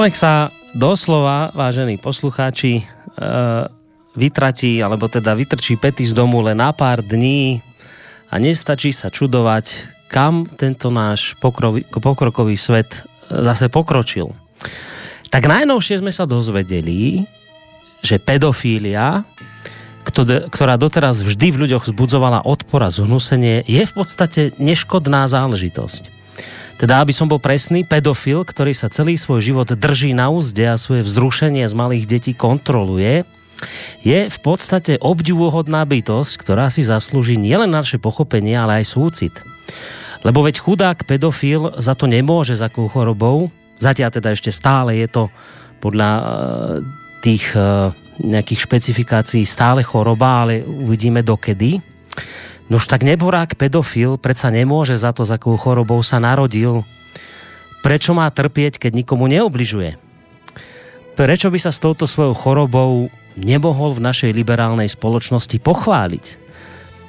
Človek sa doslova, vážení poslucháči, e, vytratí, alebo teda vytrčí pety z domu len na pár dní a nestačí sa čudovať, kam tento náš pokrokový svet zase pokročil. Tak najnovšie sme sa dozvedeli, že pedofília, ktorá doteraz vždy v ľuďoch zbudzovala odpor a zhnusenie, je v podstate neškodná záležitosť. Teda, aby som bol presný, pedofil, ktorý sa celý svoj život drží na úzde a svoje vzrušenie z malých detí kontroluje, je v podstate obdivuhodná bytosť, ktorá si zaslúži nielen naše pochopenie, ale aj súcit. Lebo veď chudák pedofil za to nemôže za akou chorobou, zatiaľ teda ešte stále je to podľa uh, tých uh, nejakých špecifikácií stále choroba, ale uvidíme dokedy. Nož tak neborák pedofil predsa nemôže za to, za akou chorobou sa narodil. Prečo má trpieť, keď nikomu neobližuje? Prečo by sa s touto svojou chorobou nemohol v našej liberálnej spoločnosti pochváliť?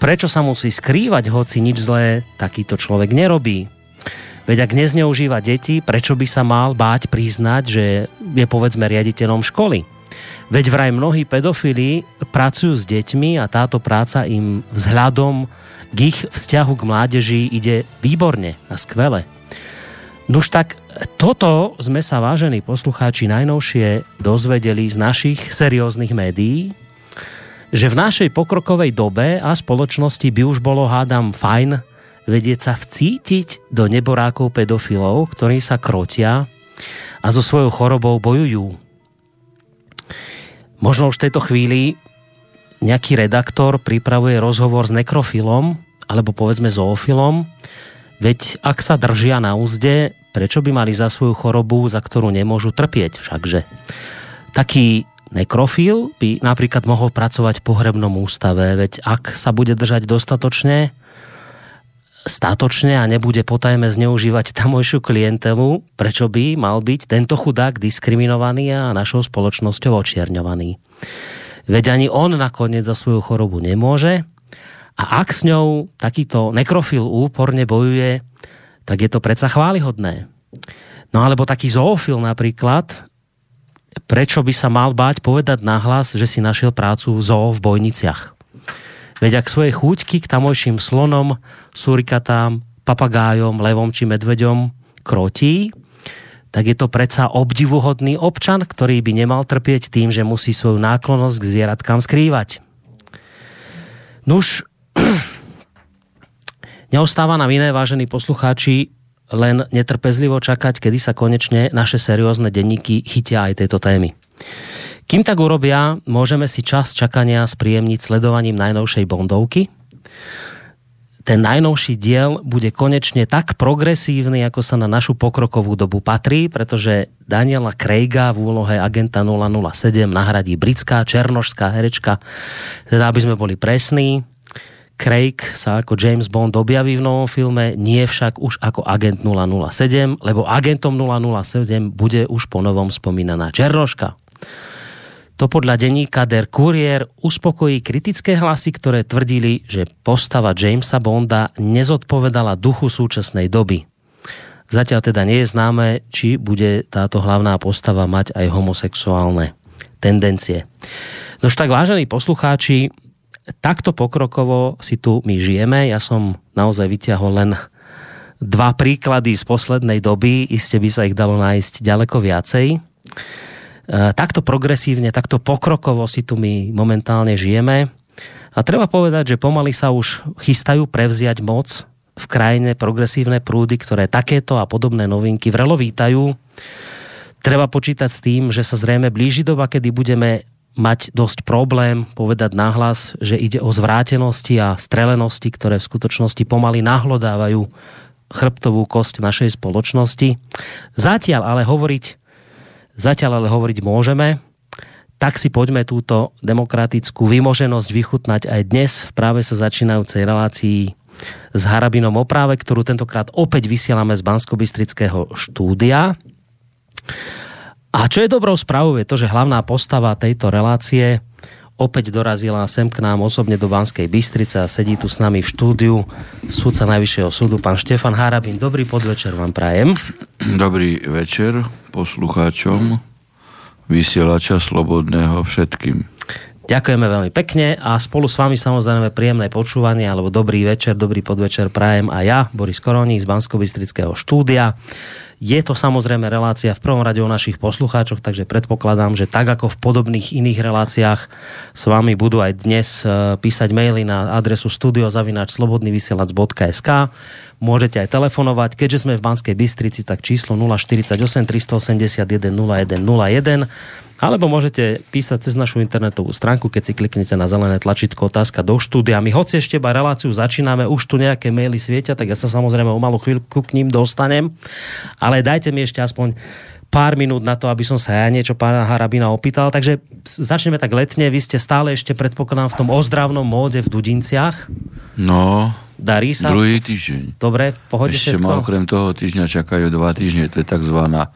Prečo sa musí skrývať, hoci nič zlé takýto človek nerobí? Veď ak nezneužíva deti, prečo by sa mal báť priznať, že je povedzme riaditeľom školy? Veď vraj mnohí pedofili pracujú s deťmi a táto práca im vzhľadom k ich vzťahu k mládeži ide výborne a skvele. Nuž tak toto sme sa, vážení poslucháči, najnovšie dozvedeli z našich serióznych médií, že v našej pokrokovej dobe a spoločnosti by už bolo, hádam, fajn vedieť sa vcítiť do neborákov pedofilov, ktorí sa krotia a so svojou chorobou bojujú Možno už v tejto chvíli nejaký redaktor pripravuje rozhovor s nekrofilom alebo povedzme zoofilom, veď ak sa držia na úzde, prečo by mali za svoju chorobu, za ktorú nemôžu trpieť všakže. Taký nekrofil by napríklad mohol pracovať v pohrebnom ústave, veď ak sa bude držať dostatočne, statočne a nebude potajme zneužívať tamojšiu klientelu, prečo by mal byť tento chudák diskriminovaný a našou spoločnosťou očierňovaný. Veď ani on nakoniec za svoju chorobu nemôže a ak s ňou takýto nekrofil úporne bojuje, tak je to predsa chválihodné. No alebo taký zoofil napríklad, prečo by sa mal báť povedať nahlas, že si našiel prácu zoo v Bojniciach. Veď ak svoje chúťky k tamojším slonom, surikatám, papagájom, levom či medveďom krotí, tak je to predsa obdivuhodný občan, ktorý by nemal trpieť tým, že musí svoju náklonosť k zvieratkám skrývať. Nuž, neostáva nám iné, vážení poslucháči, len netrpezlivo čakať, kedy sa konečne naše seriózne denníky chytia aj tejto témy. Kým tak urobia, môžeme si čas čakania spríjemniť sledovaním najnovšej Bondovky. Ten najnovší diel bude konečne tak progresívny, ako sa na našu pokrokovú dobu patrí, pretože Daniela Craiga v úlohe agenta 007 nahradí britská černošská herečka. Teda, aby sme boli presní, Craig sa ako James Bond objaví v novom filme, nie však už ako agent 007, lebo agentom 007 bude už po novom spomínaná Černoška. To podľa denníka Der Courier uspokojí kritické hlasy, ktoré tvrdili, že postava Jamesa Bonda nezodpovedala duchu súčasnej doby. Zatiaľ teda nie je známe, či bude táto hlavná postava mať aj homosexuálne tendencie. Nož tak, vážení poslucháči, takto pokrokovo si tu my žijeme. Ja som naozaj vyťahol len dva príklady z poslednej doby, iste by sa ich dalo nájsť ďaleko viacej. E, takto progresívne, takto pokrokovo si tu my momentálne žijeme. A treba povedať, že pomaly sa už chystajú prevziať moc v krajine progresívne prúdy, ktoré takéto a podobné novinky vrelo vítajú. Treba počítať s tým, že sa zrejme blíži doba, kedy budeme mať dosť problém povedať nahlas, že ide o zvrátenosti a strelenosti, ktoré v skutočnosti pomaly nahlodávajú chrbtovú kosť našej spoločnosti. Zatiaľ ale hovoriť Zatiaľ ale hovoriť môžeme, tak si poďme túto demokratickú vymoženosť vychutnať aj dnes v práve sa začínajúcej relácii s Harabinom o práve, ktorú tentokrát opäť vysielame z bansko štúdia. A čo je dobrou správou je to, že hlavná postava tejto relácie opäť dorazila sem k nám osobne do Banskej Bystrice a sedí tu s nami v štúdiu súdca Najvyššieho súdu, pán Štefan Harabin. Dobrý podvečer vám prajem. Dobrý večer, poslucháčom vysielača Slobodného všetkým. Ďakujeme veľmi pekne a spolu s vami samozrejme príjemné počúvanie alebo dobrý večer, dobrý podvečer prajem a ja, Boris Koroni z bansko štúdia. Je to samozrejme relácia v prvom rade o našich poslucháčoch, takže predpokladám, že tak ako v podobných iných reláciách s vami budú aj dnes e, písať maily na adresu studiozavináčslobodnyvysielac.sk Môžete aj telefonovať. Keďže sme v Banskej Bystrici, tak číslo 048 381 0101 alebo môžete písať cez našu internetovú stránku, keď si kliknete na zelené tlačítko otázka do štúdia. My hoci ešte iba reláciu začíname, už tu nejaké maily svietia, tak ja sa samozrejme o malú chvíľku k ním dostanem. Ale dajte mi ešte aspoň pár minút na to, aby som sa ja niečo pána Harabina opýtal. Takže začneme tak letne. Vy ste stále ešte, predpokladám, v tom ozdravnom móde v Dudinciach. No, Darí sa? Druhý týždeň. Dobre, pohode Ešte všetko? ma okrem toho týždňa čakajú dva týždne. To je takzvaná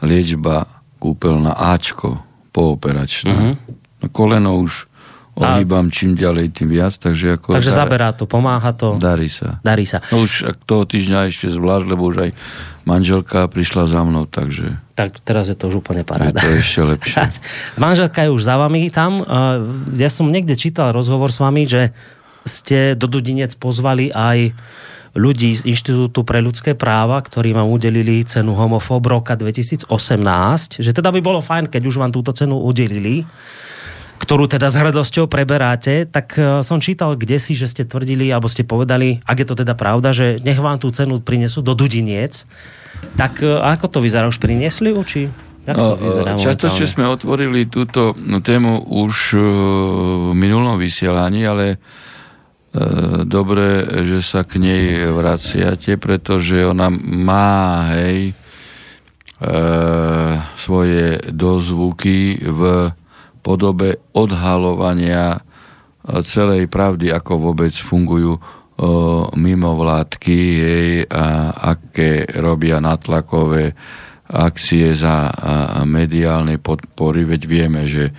liečba kúpeľná Ačko pooperačná. Uh-huh. No, koleno už ohýbam čím ďalej, tým viac. Takže, ako takže dar... zaberá to, pomáha to. Darí sa. Darí sa. No už toho týždňa ešte zvlášť, lebo už aj manželka prišla za mnou, takže... Tak teraz je to už úplne paráda. Je to ešte lepšie. manželka je už za vami tam. Ja som niekde čítal rozhovor s vami, že ste do Dudinec pozvali aj ľudí z Inštitútu pre ľudské práva, ktorí vám udelili cenu Homofób roka 2018, že teda by bolo fajn, keď už vám túto cenu udelili, ktorú teda s hrdosťou preberáte, tak e, som čítal kde si, že ste tvrdili, alebo ste povedali, ak je to teda pravda, že nech vám tú cenu prinesú do Dudiniec, tak e, ako to vyzerá? Už priniesli či? Jak to no, Často sme otvorili túto tému už v minulom vysielaní, ale E, dobre, že sa k nej vraciate, pretože ona má, hej, e, svoje dozvuky v podobe odhalovania celej pravdy, ako vôbec fungujú mimo vládky, hej, a aké robia natlakové akcie za mediálnej podpory, veď vieme, že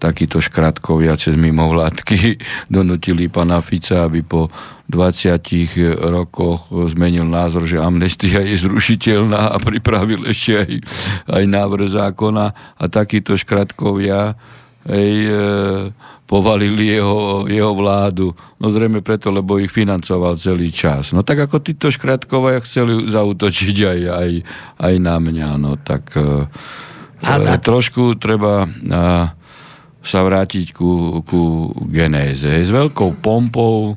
takíto škratkovia cez mimovládky donutili pana Fica, aby po 20 rokoch zmenil názor, že amnestia je zrušiteľná a pripravil ešte aj, aj návrh zákona a takíto škratkovia aj, e, povalili jeho, jeho vládu. No zrejme preto, lebo ich financoval celý čas. No tak ako títo škratkovia chceli zautočiť aj, aj, aj na mňa. No tak e, a, a... trošku treba... E, sa vrátiť ku, ku genéze. S veľkou pompou e,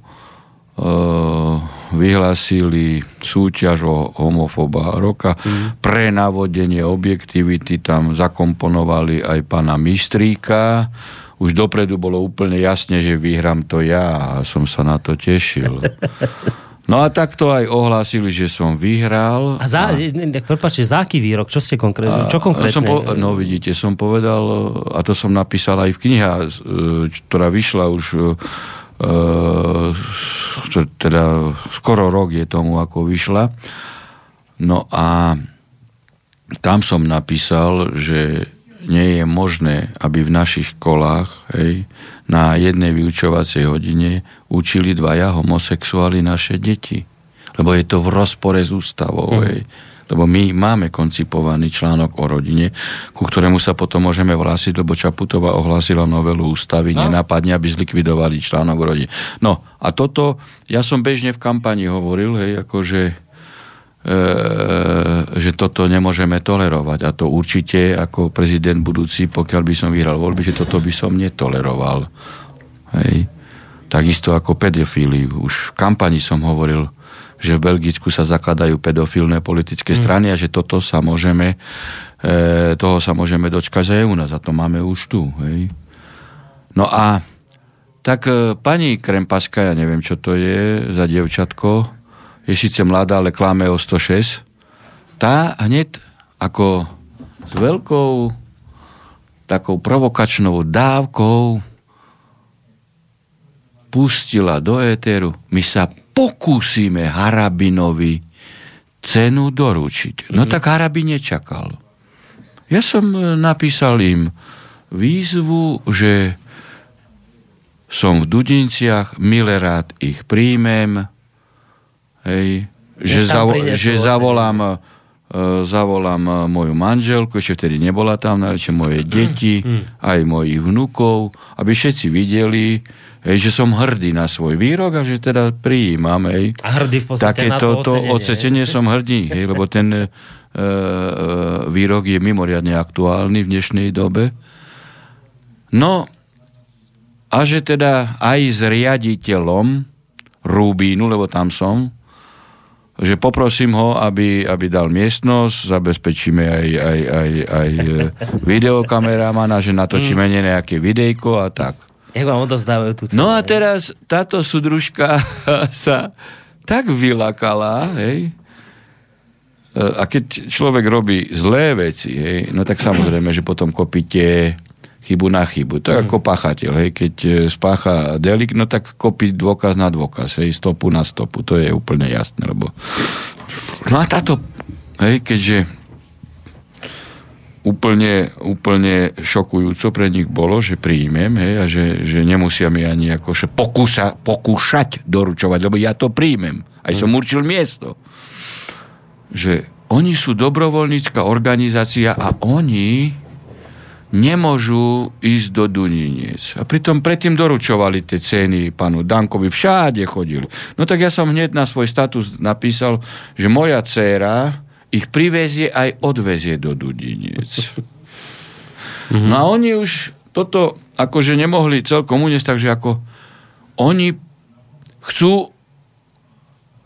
vyhlásili súťaž o homofoba roka. Mm. Pre navodenie objektivity tam zakomponovali aj pana Mistríka. Už dopredu bolo úplne jasne, že vyhrám to ja a som sa na to tešil. No a takto aj ohlásili, že som vyhral. A za, a... prepáčte, za aký výrok? Čo ste konkrétne? Čo konkrétne? Som po, no vidíte, som povedal, a to som napísal aj v knihe, ktorá vyšla už e, teda skoro rok je tomu, ako vyšla. No a tam som napísal, že nie je možné, aby v našich školách hej, na jednej vyučovacej hodine učili dvaja homosexuáli naše deti. Lebo je to v rozpore s ústavou. Mm. Lebo my máme koncipovaný článok o rodine, ku ktorému sa potom môžeme vrásiť, lebo Čaputová ohlásila novelu ústavy, no. nenápadne, aby zlikvidovali článok o rodine. No a toto, ja som bežne v kampani hovoril, hej, akože že toto nemôžeme tolerovať. A to určite ako prezident budúci, pokiaľ by som vyhral voľby, že toto by som netoleroval. Hej. Takisto ako pedofíliu. Už v kampani som hovoril, že v Belgicku sa zakladajú pedofilné politické mm. strany a že toto sa môžeme, e, toho sa môžeme dočkať aj u nás a to máme už tu. Hej. No a tak e, pani Krempaska, ja neviem, čo to je za dievčatko, je síce mladá, ale kláme o 106, tá hneď ako s veľkou takou provokačnou dávkou pustila do éteru, my sa pokúsime Harabinovi cenu doručiť. No mm-hmm. tak Harabin nečakal. Ja som e, napísal im výzvu, že som v Dudinciach, milé rád ich príjmem, hej, že, zavo- že zavolám uh, zavolám e, moju manželku, ešte vtedy nebola tam, najlepšie moje deti, aj mojich vnúkov, aby všetci videli, hej, že som hrdý na svoj výrok a že teda prijímam. Hej. A hrdý v podstate na to, to ocenenie. ocenenie som hrdý, hej, lebo ten e, výrok je mimoriadne aktuálny v dnešnej dobe. No, a že teda aj s riaditeľom Rubínu, lebo tam som, že poprosím ho, aby, aby dal miestnosť, zabezpečíme aj, aj, aj, aj e, videokameramana, že natočíme mm. nejaké videjko a tak. Jak vám odovzdávajú tú cenu? No a teraz táto sudružka sa tak vylakala, hej, e, a keď človek robí zlé veci, hej, no tak samozrejme, že potom kopíte chybu na chybu. To je mm. ako pachateľ, hej, keď e, spácha delik, no tak kopí dôkaz na dôkaz, hej, stopu na stopu, to je úplne jasné, lebo... No a táto, hej, keďže úplne, úplne šokujúco pre nich bolo, že príjmem, hej, a že, že nemusia mi ani akože pokúsa, pokúšať doručovať, lebo ja to príjmem. Aj som mm. určil miesto. Že oni sú dobrovoľnícka organizácia a oni nemôžu ísť do Duniniec. A pritom predtým doručovali tie ceny panu Dankovi, všade chodili. No tak ja som hneď na svoj status napísal, že moja dcéra ich privezie aj odvezie do Duniniec. Mm-hmm. No a oni už toto akože nemohli celkom uniesť, takže ako oni chcú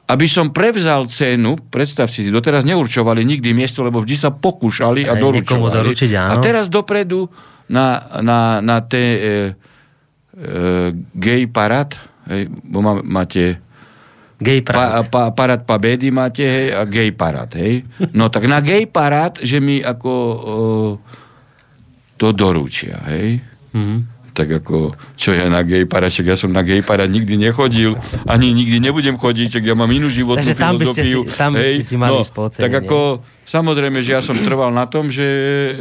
aby som prevzal cenu, predstav si, doteraz neurčovali nikdy miesto, lebo vždy sa pokúšali a doručovali. Doručiť, áno. A teraz dopredu na, na, na té e, e, gay parad, hej, bo má, máte Gay parad. Pa, pa, parad pabedy máte, hej, a gay parad, hej. No tak na gay parad, že mi ako o, to doručia, hej. Mm-hmm tak ako, čo ja na gay parad, ja som na gay parad nikdy nechodil, ani nikdy nebudem chodiť, čak ja mám inú životnú Takže tam filozofiu. By ste si, tam by ste si mali no, Tak ako, samozrejme, že ja som trval na tom, že,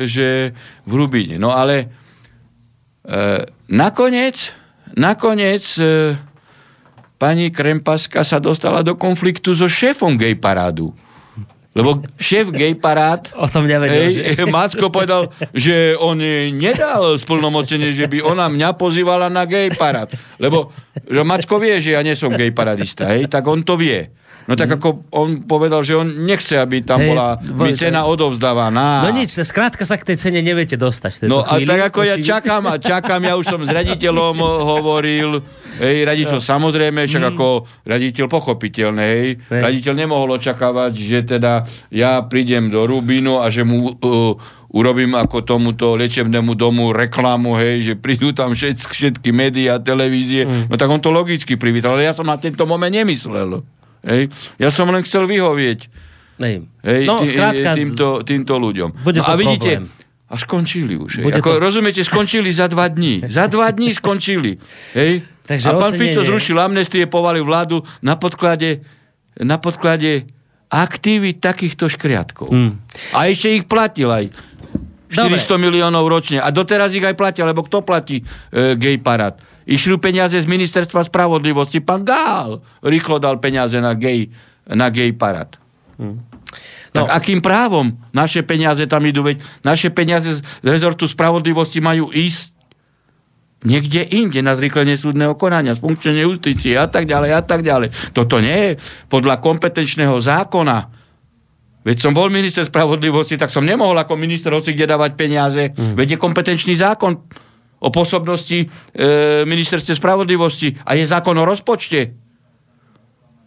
že v Rubíne. No ale e, nakoniec, nakoniec e, pani Krempaska sa dostala do konfliktu so šéfom gay parádu. Lebo šéf gay parád o tom nevedel, že... Macko povedal, že on nedal splnomocnenie, že by ona mňa pozývala na gay parád. Lebo že Macko vie, že ja nie som gay paradista, hej, tak on to vie. No tak ako on povedal, že on nechce, aby tam hey, bola by cena odovzdávaná. No nič, skrátka sa k tej cene neviete dostať. No a tak ako ja čakám a čakám, ja už som s raditeľom hovoril, Hej, raditeľ no. samozrejme, však mm. ako raditeľ pochopiteľné, hej. hej. Raditeľ nemohol očakávať, že teda ja prídem do Rubínu a že mu uh, urobím ako tomuto liečebnému domu reklamu, hej, že prídu tam všetky, všetky médiá, televízie. Mm. No tak on to logicky privítal, ale ja som na tento moment nemyslel. Hej. Ja som len chcel vyhovieť. Hej. Hej, no, tý, skrátka, týmto, týmto ľuďom. Bude no, a vidíte, problém. A skončili už. Hej. Ako, to... Rozumiete, skončili za dva dní. Za dva dní skončili. Hej. Takže a pán ocenenie... Fico zrušil amnestie, povalil vládu na podklade, na podklade aktivít takýchto škriatkov. Hmm. A ešte ich platil aj. 400 Dobre. miliónov ročne. A doteraz ich aj platia, lebo kto platí e, gay parad? Išli peniaze z ministerstva spravodlivosti. Pán Gál rýchlo dal peniaze na gay, na gay parad. Hmm. No. Tak akým právom naše peniaze tam idú? Veď naše peniaze z rezortu spravodlivosti majú ísť niekde inde na zrýchlenie súdneho konania, sfunkčenie justície a tak ďalej a tak ďalej. Toto nie je podľa kompetenčného zákona. Veď som bol minister spravodlivosti, tak som nemohol ako minister hoci kde dávať peniaze. Mm. Veď je kompetenčný zákon o pôsobnosti e, ministerstve spravodlivosti a je zákon o rozpočte.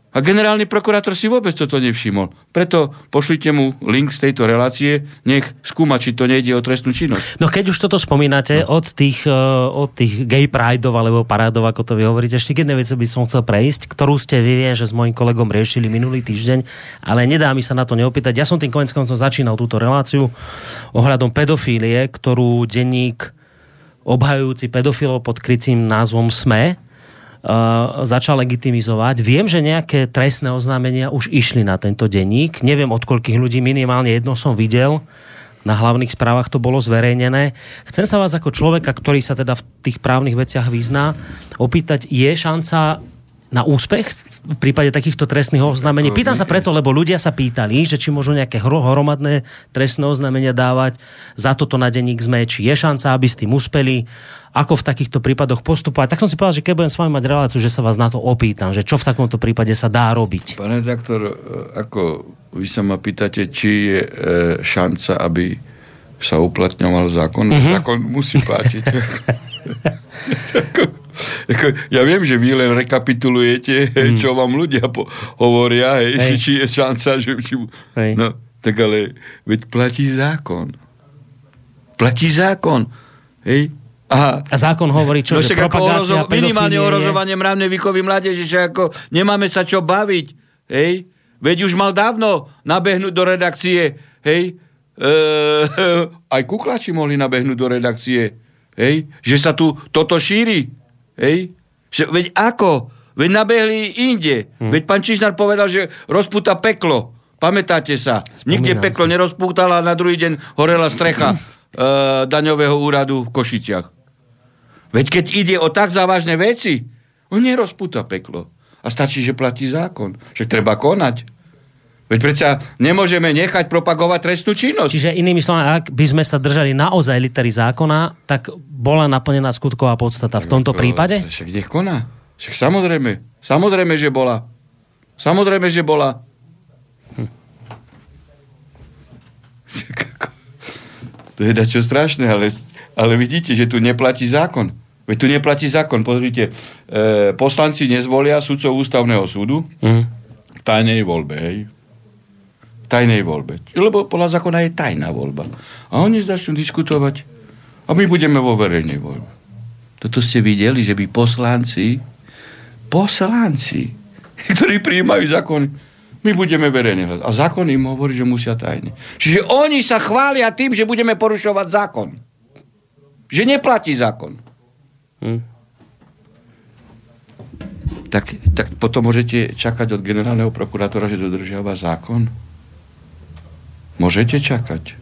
A generálny prokurátor si vôbec toto nevšimol. Preto pošlite mu link z tejto relácie, nech skúma, či to nejde o trestnú činnosť. No keď už toto spomínate, no. od, tých, uh, od tých gay prideov alebo parádov, ako to vy hovoríte, ešte jedné veci by som chcel prejsť, ktorú ste vy viem, že s mojim kolegom riešili minulý týždeň, ale nedá mi sa na to neopýtať. Ja som tým konec som začínal túto reláciu ohľadom pedofílie, ktorú denník obhajujúci pedofilov pod krycím názvom SME, Uh, začal legitimizovať. Viem, že nejaké trestné oznámenia už išli na tento denník. Neviem, od koľkých ľudí, minimálne jedno som videl. Na hlavných správach to bolo zverejnené. Chcem sa vás ako človeka, ktorý sa teda v tých právnych veciach vyzná, opýtať, je šanca na úspech v prípade takýchto trestných oznámení? Pýtam sa preto, lebo ľudia sa pýtali, že či môžu nejaké hromadné trestné oznámenia dávať za toto na denník ZME, či je šanca, aby s tým uspeli, ako v takýchto prípadoch postupovať. Tak som si povedal, že keď budem s vami mať reláciu, že sa vás na to opýtam, že čo v takomto prípade sa dá robiť. Pane doktor, ako vy sa ma pýtate, či je e, šanca, aby sa uplatňoval zákon. Mm-hmm. Zákon musí platiť. Ja viem, že vy len rekapitulujete, mm. čo vám ľudia po, hovoria, hej, hej. či je šanca, že... Či, no, tak ale veď platí zákon. Platí zákon. Hej? Aha. A zákon hovorí, čo, no, že propagácia, ohrozo, Minimálne ohrozovanie mravnej výchovy mládeže, že ako nemáme sa čo baviť. Hej? Veď už mal dávno nabehnúť do redakcie. Hej? E, aj kuklači mohli nabehnúť do redakcie. Hej? Že sa tu toto šíri. Hej? Že, veď ako? Veď nabehli inde. Hm. Veď pán Čižnár povedal, že rozputa peklo. Pamätáte sa? Spomínam Nikde peklo si. nerozpútala a na druhý deň horela strecha e, daňového úradu v Košiciach. Veď keď ide o tak závažné veci, on nerozpúta peklo. A stačí, že platí zákon. Že treba konať. Veď predsa nemôžeme nechať propagovať trestnú činnosť. Čiže inými slovami, ak by sme sa držali naozaj litery zákona, tak bola naplnená skutková podstata v tomto prípade? Však nech koná. Však samozrejme. Samozrejme, že bola. Samozrejme, že bola. Hm. To je dačo strašné, ale, ale vidíte, že tu neplatí zákon. Veď tu neplatí zákon. Pozrite, e, poslanci nezvolia sudcov ústavného súdu mm. v tajnej voľbe. Hej tajnej voľbe. Lebo podľa zákona je tajná voľba. A oni začnú diskutovať a my budeme vo verejnej voľbe. Toto ste videli, že by poslanci, poslanci, ktorí prijímajú zákony, my budeme verejne hľadať. A zákon im hovorí, že musia tajne. Čiže oni sa chvália tým, že budeme porušovať zákon. Že neplatí zákon. Hm. Tak, tak potom môžete čakať od generálneho prokurátora, že dodržiava zákon. Môžete čakať.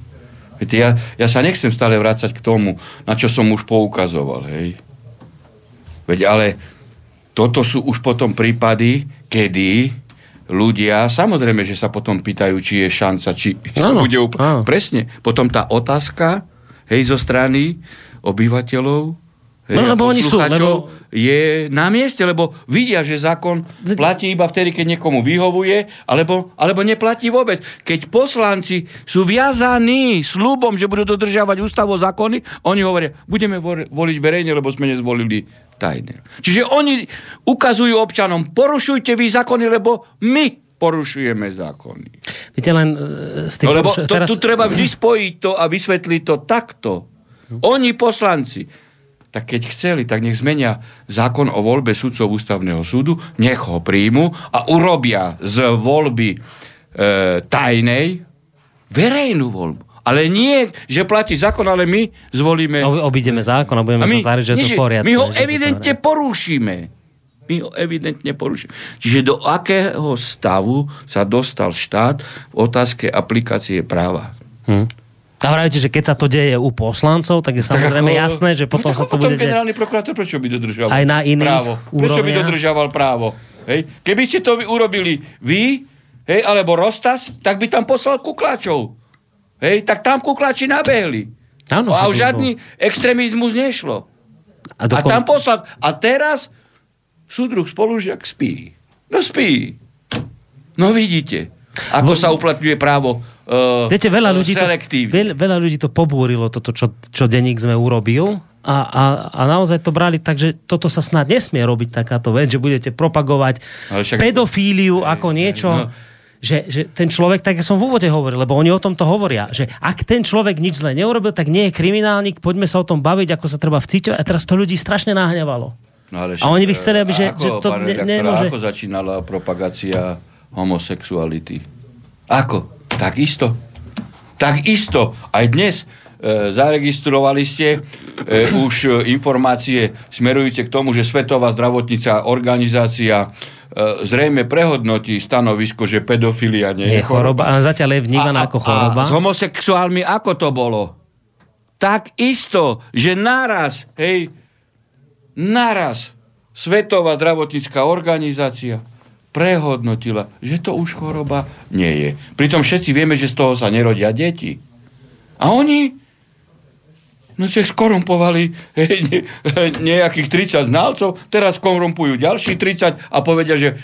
Viete, ja, ja sa nechcem stále vrácať k tomu, na čo som už poukazoval. Hej. Veď ale toto sú už potom prípady, kedy ľudia, samozrejme, že sa potom pýtajú, či je šanca, či sa ano, bude úplne... Presne. Potom tá otázka, hej, zo strany obyvateľov, No, lebo oni sú, lebo... je na mieste, lebo vidia, že zákon platí iba vtedy, keď niekomu vyhovuje, alebo, alebo neplatí vôbec. Keď poslanci sú viazaní slúbom, že budú dodržiavať ústavu zákony, oni hovoria, budeme voliť verejne, lebo sme nezvolili tajne. Čiže oni ukazujú občanom, porušujte vy zákony, lebo my porušujeme zákony. Viete len e, s tým... No, lebo to, teraz... tu treba vždy spojiť to a vysvetliť to takto. Oni poslanci tak keď chceli, tak nech zmenia zákon o voľbe sudcov ústavného súdu, nech ho príjmu a urobia z voľby e, tajnej verejnú voľbu. Ale nie, že platí zákon, ale my zvolíme... No, obídeme zákon a budeme a my, sa tváriť, že je to v poriadku. My ho evidentne porušíme. My ho evidentne porušíme. Čiže do akého stavu sa dostal štát v otázke aplikácie práva? Hm. A vravíte, že keď sa to deje u poslancov, tak je samozrejme tak ako, jasné, že potom no, sa to bude generálny prokurátor prečo by dodržoval aj na iných právo? Prečo by dodržoval právo? Hej? Keby ste to urobili vy, hej, alebo Rostas, tak by tam poslal kukláčov. Hej, tak tam kukláči nabehli. Ano, a už žiadny extrémizmus nešlo. A, dokon... a tam poslal. A teraz súdruh spolužiak spí. No spí. No vidíte, ako Bo... sa uplatňuje právo uh, Viete, veľa ľudí, to, veľa, veľa ľudí to pobúrilo, toto, čo, čo denník sme urobil. A, a, a naozaj to brali tak, že toto sa snad nesmie robiť takáto vec, že budete propagovať však... pedofíliu ako niečo... No že, že ten človek, tak ja som v úvode hovoril, lebo oni o tom to hovoria, že ak ten človek nič zle neurobil, tak nie je kriminálnik, poďme sa o tom baviť, ako sa treba vcítiť. A teraz to ľudí strašne nahňavalo. No ale a oni by chceli, aby, že, ako, že to ne, nemôže... Ako začínala propagácia homosexuality? Ako? Takisto. Takisto. Aj dnes e, zaregistrovali ste e, už informácie smerujúce k tomu, že Svetová zdravotníca organizácia e, zrejme prehodnotí stanovisko, že pedofilia nie je choroba. A zatiaľ je vnímaná ako choroba. A s homosexuálmi ako to bolo? Tak isto, že naraz, hej, naraz Svetová zdravotnícká organizácia prehodnotila, že to už choroba nie je. Pritom všetci vieme, že z toho sa nerodia deti. A oni no sa skorumpovali hej, nejakých 30 znalcov, teraz korumpujú ďalších 30 a povedia, že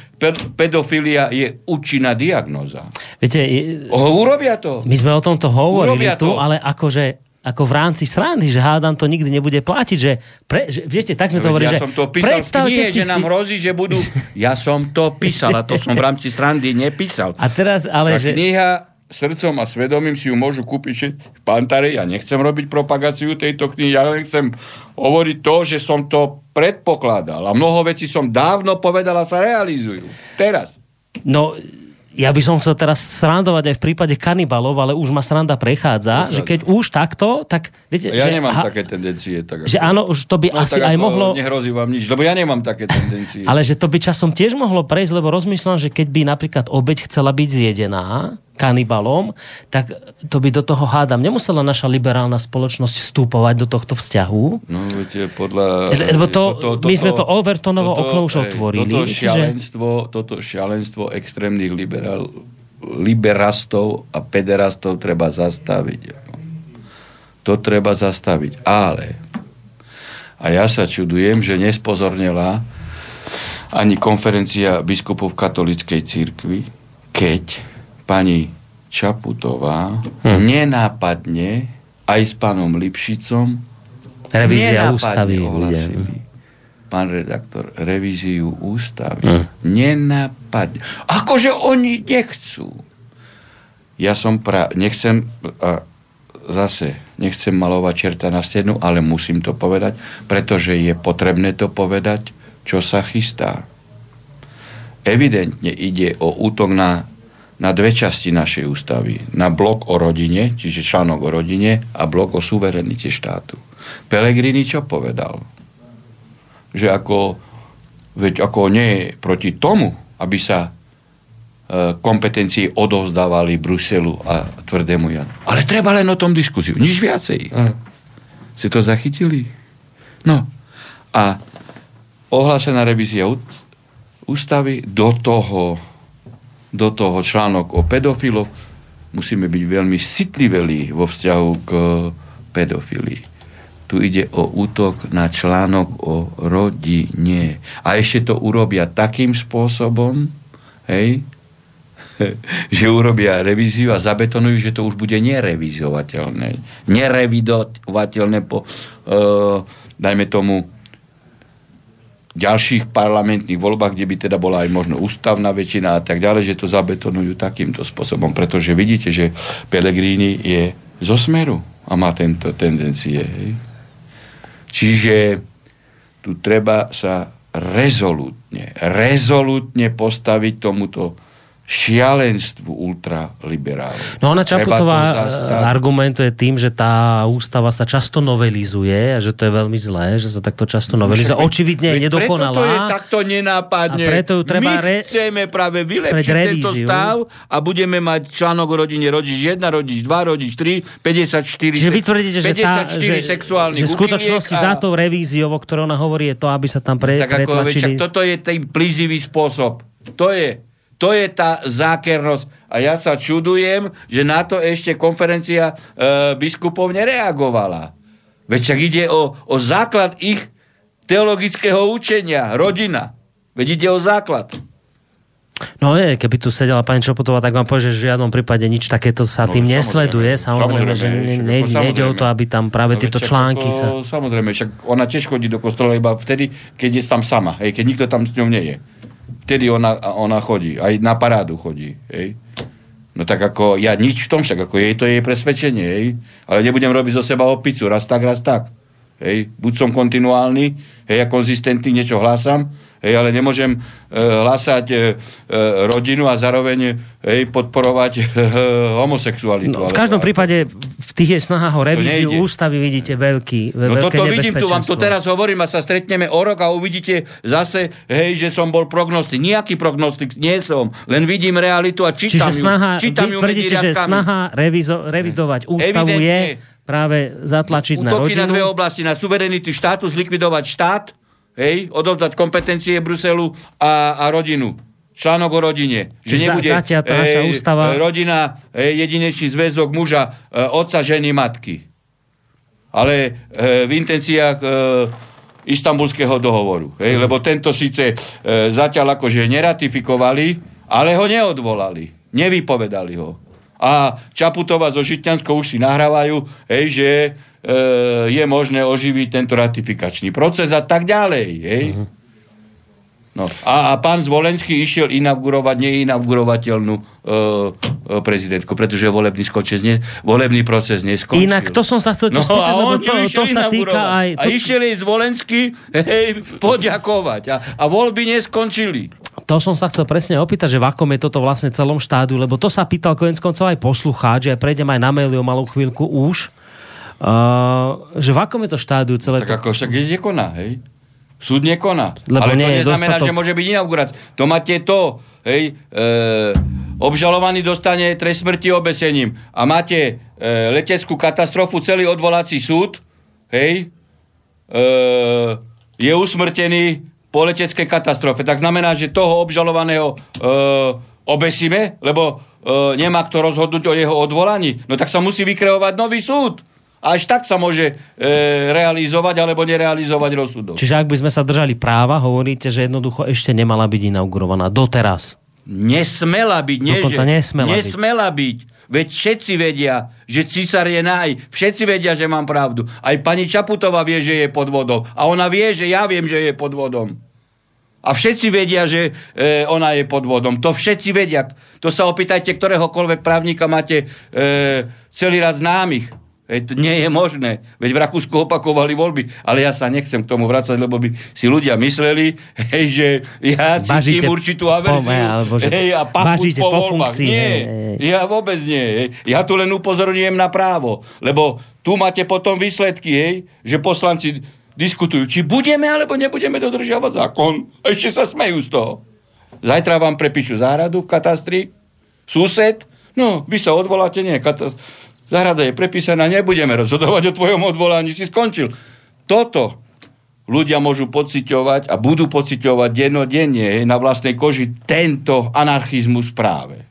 pedofilia je účinná diagnoza. Viete, urobia to. My sme o tomto hovorili tu, to. ale akože ako v rámci srandy, že hádam to nikdy nebude platiť, že, pre, že viete, tak sme to hovorili, ja že som to písal predstavte knihe, si, že nám hrozí, že budú... Ja som to písal a to som v rámci srandy nepísal. A teraz ale, Tá že... kniha srdcom a svedomím si ju môžu kúpiť v Pantare. Ja nechcem robiť propagáciu tejto knihy, ja len chcem hovoriť to, že som to predpokladal. A mnoho vecí som dávno povedal a sa realizujú. Teraz. No, ja by som chcel teraz srandovať aj v prípade kanibalov, ale už ma sranda prechádza, prechádza. že keď už takto, tak viete... Ja že, nemám ha, také tendencie. Tak že áno, už to by no, asi aj mohlo... Nehrozí vám nič, lebo ja nemám také tendencie. ale že to by časom tiež mohlo prejsť, lebo rozmýšľam, že keď by napríklad obeď chcela byť zjedená, kanibalom, tak to by do toho hádam nemusela naša liberálna spoločnosť vstúpovať do tohto vzťahu. No, viete, podľa... Lebo to, to, to, my sme to Overtonovo okno už otvorili. Toto šialenstvo, že... toto šialenstvo extrémnych liberál, liberastov a pederastov treba zastaviť. To treba zastaviť. Ale a ja sa čudujem, že nespozornila ani konferencia biskupov katolíckej církvy, keď pani Čaputová hm. nenápadne aj s pánom Lipšicom Revízia ústavy ohlasili. Pán redaktor, revíziu ústavy. Hm. Nenápadne. Akože oni nechcú. Ja som pra... Nechcem... A zase nechcem malovať čerta na stenu, ale musím to povedať, pretože je potrebné to povedať, čo sa chystá. Evidentne ide o útok na na dve časti našej ústavy. Na blok o rodine, čiže článok o rodine a blok o suverenite štátu. Pelegrini čo povedal? Že ako, veď ako nie je proti tomu, aby sa e, kompetencie odovzdávali Bruselu a tvrdému Janu. Ale treba len o tom diskusiu, nič viacej. Mm. Si to zachytili? No. A ohlásená revízia ústavy do toho do toho článok o pedofiloch, musíme byť veľmi citliveli vo vzťahu k pedofilii. Tu ide o útok na článok o rodine. A ešte to urobia takým spôsobom, hej, že urobia revíziu a zabetonujú, že to už bude nerevizovateľné. Nerevidovateľné po, e, dajme tomu, ďalších parlamentných voľbách, kde by teda bola aj možno ústavná väčšina a tak ďalej, že to zabetonujú takýmto spôsobom. Pretože vidíte, že Pellegrini je zo smeru a má tento tendencie. Hej. Čiže tu treba sa rezolutne, rezolutne postaviť tomuto šialenstvu ultraliberálov. No ona Čaputová argumentuje tým, že tá ústava sa často novelizuje a že to je veľmi zlé, že sa takto často novelizuje. Očividne je nedokonalá. Preto to je takto nenápadne. A preto ju treba My re... chceme práve vylepšiť tento stav a budeme mať článok o rodine rodič 1, rodič 2, rodič 3, 54, Čiže vy tvrdíte, že, tá, že, sexuálnych že skutočnosti a... za tou revíziou, o ktorej ona hovorí, je to, aby sa tam pre, tak ako, pretlačili... toto je ten plízivý spôsob. To je to je tá zákernosť. A ja sa čudujem, že na to ešte konferencia e, biskupov nereagovala. Veď však ide o, o základ ich teologického učenia, rodina. Veď ide o základ. No je, keby tu sedela pani Čopotová, tak vám povie, že v žiadnom prípade nič takéto sa no, tým nesleduje. Samozrejme, samozrejme že ne, ne, nejde o to, aby tam práve no, tieto články ako, sa... Samozrejme, však ona tiež chodí do kostola iba vtedy, keď je tam sama, hej, keď nikto tam s ňou nie je vtedy ona, ona chodí. Aj na parádu chodí. Hej. No tak ako, ja nič v tom však, ako jej to je presvedčenie, hej. Ale nebudem robiť zo seba opicu, raz tak, raz tak. Hej. Buď som kontinuálny, hej, a konzistentný, niečo hlásam, hej, ale nemôžem e, hlásať e, e, rodinu a zároveň hej, podporovať e, homosexualitu. No, v každom prípade v tých je snaha o revíziu ústavy vidíte veľký, ve, no toto vidím, tu vám to teraz hovorím a sa stretneme o rok a uvidíte zase, hej, že som bol prognostik. Nijaký prognostik nie som, len vidím realitu a čítam Čiže snaha, ju. Čítam vy ju tvrdíte, že snaha revizo, revidovať ústavu Evidentne, je práve zatlačiť na rodinu. na dve oblasti, na suverenity štátu, zlikvidovať štát, hej, odovzdať kompetencie Bruselu a, a rodinu. Článok o rodine. Že nebude zatiaľ tá naša ústava... rodina, hej, jedinečný zväzok muža, e, otca, ženy, matky. Ale e, v intenciách e, istambulského dohovoru. Hej, mm. Lebo tento síce e, zatiaľ akože neratifikovali, ale ho neodvolali. Nevypovedali ho. A Čaputová so Žitňanskou už si nahrávajú, hej, že e, je možné oživiť tento ratifikačný proces a tak ďalej. Hej. Mm. No. A, a pán Zvolenský išiel inaugurovať neinaugurovateľnú e, e, prezidentku, pretože volebný, ne, volebný proces neskončil. Inak to som sa chcel no, spýtať, lebo to, to sa týka aj... To... A išiel jej Zvolenský hej, poďakovať a, a voľby neskončili. To som sa chcel presne opýtať, že v akom je toto vlastne celom štádiu, lebo to sa pýtal konec koncov aj poslucháč, že prejdem aj na maily o malú chvíľku už, uh, že v akom je to štádiu celé tak to... ako však je nekoná, hej? Súd nekoná. Lebo Ale nie to neznamená, dostatok... že môže byť inaugurácia. To máte to, hej, e, obžalovaný dostane trest smrti obesením a máte e, leteckú katastrofu, celý odvolací súd, hej, e, je usmrtený po leteckej katastrofe. Tak znamená, že toho obžalovaného e, obesíme, lebo e, nemá kto rozhodnúť o jeho odvolaní. No tak sa musí vykreovať nový súd. Až tak sa môže e, realizovať alebo nerealizovať rozsudok. Čiže ak by sme sa držali práva, hovoríte, že jednoducho ešte nemala byť inaugurovaná doteraz. Nesmela byť, nie, Dokonca nesmela, nesmela byť. byť. Veď všetci vedia, že císar je naj. Všetci vedia, že mám pravdu. Aj pani Čaputová vie, že je pod vodou. A ona vie, že ja viem, že je pod vodom. A všetci vedia, že e, ona je pod vodom. To všetci vedia. To sa opýtajte, ktoréhokoľvek právnika máte e, celý rad známych. Veď to nie je možné. Veď v Rakúsku opakovali voľby. Ale ja sa nechcem k tomu vrácať, lebo by si ľudia mysleli, hej, že ja cítim určitú averziu po, že hej, a pachuť po, po voľbách. Funkcii, nie, hej. ja vôbec nie. Hej. Ja tu len upozorňujem na právo. Lebo tu máte potom výsledky, hej, že poslanci diskutujú, či budeme alebo nebudeme dodržiavať zákon. Ešte sa smejú z toho. Zajtra vám prepíšu záhradu v katastri, sused, no, vy sa odvoláte, nie, katastri Zahrada je prepísaná, nebudeme rozhodovať o tvojom odvolaní, si skončil. Toto ľudia môžu pociťovať a budú pociťovať dennodenne na vlastnej koži tento anarchizmus práve.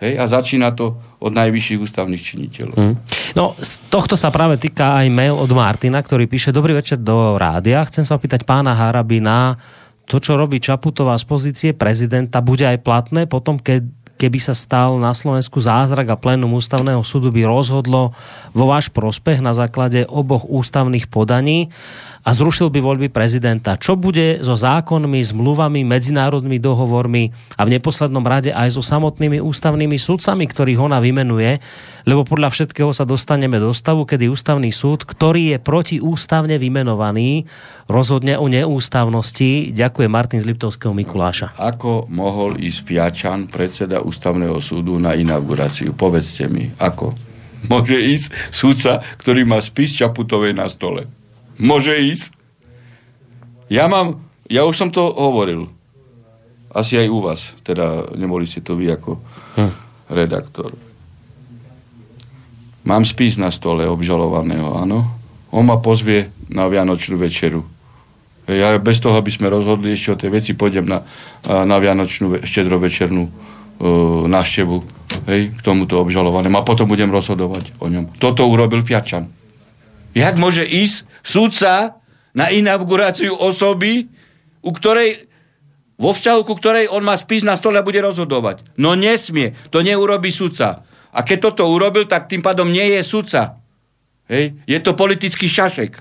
Hej, a začína to od najvyšších ústavných činiteľov. Hmm. No, z tohto sa práve týka aj mail od Martina, ktorý píše Dobrý večer do rádia. Chcem sa opýtať pána Harabina, to, čo robí Čaputová z pozície prezidenta, bude aj platné potom, keď keby sa stal na Slovensku zázrak a plénum ústavného súdu by rozhodlo vo váš prospech na základe oboch ústavných podaní a zrušil by voľby prezidenta. Čo bude so zákonmi, zmluvami, medzinárodnými dohovormi a v neposlednom rade aj so samotnými ústavnými súdcami, ktorých ona vymenuje, lebo podľa všetkého sa dostaneme do stavu, kedy ústavný súd, ktorý je protiústavne vymenovaný, rozhodne o neústavnosti. Ďakujem Martin z Liptovského Mikuláša. Ako mohol ísť Fiačan, predseda ústavného súdu, na inauguráciu? Povedzte mi, ako? Môže ísť súdca, ktorý má spis Čaputovej na stole môže ísť. Ja mám, ja už som to hovoril. Asi aj u vás. Teda neboli ste to vy ako hm. redaktor. Mám spis na stole obžalovaného, áno. On ma pozvie na Vianočnú večeru. Ja bez toho, aby sme rozhodli ešte o tej veci, pôjdem na, na Vianočnú štedrovečernú uh, návštevu hej, k tomuto obžalovanému a potom budem rozhodovať o ňom. Toto urobil Fiačan. Jak môže ísť súdca na inauguráciu osoby, u ktorej, vo vzťahu ku ktorej on má spis na stole a bude rozhodovať. No nesmie, to neurobi súdca. A keď toto urobil, tak tým pádom nie je sudca. Hej? Je to politický šašek.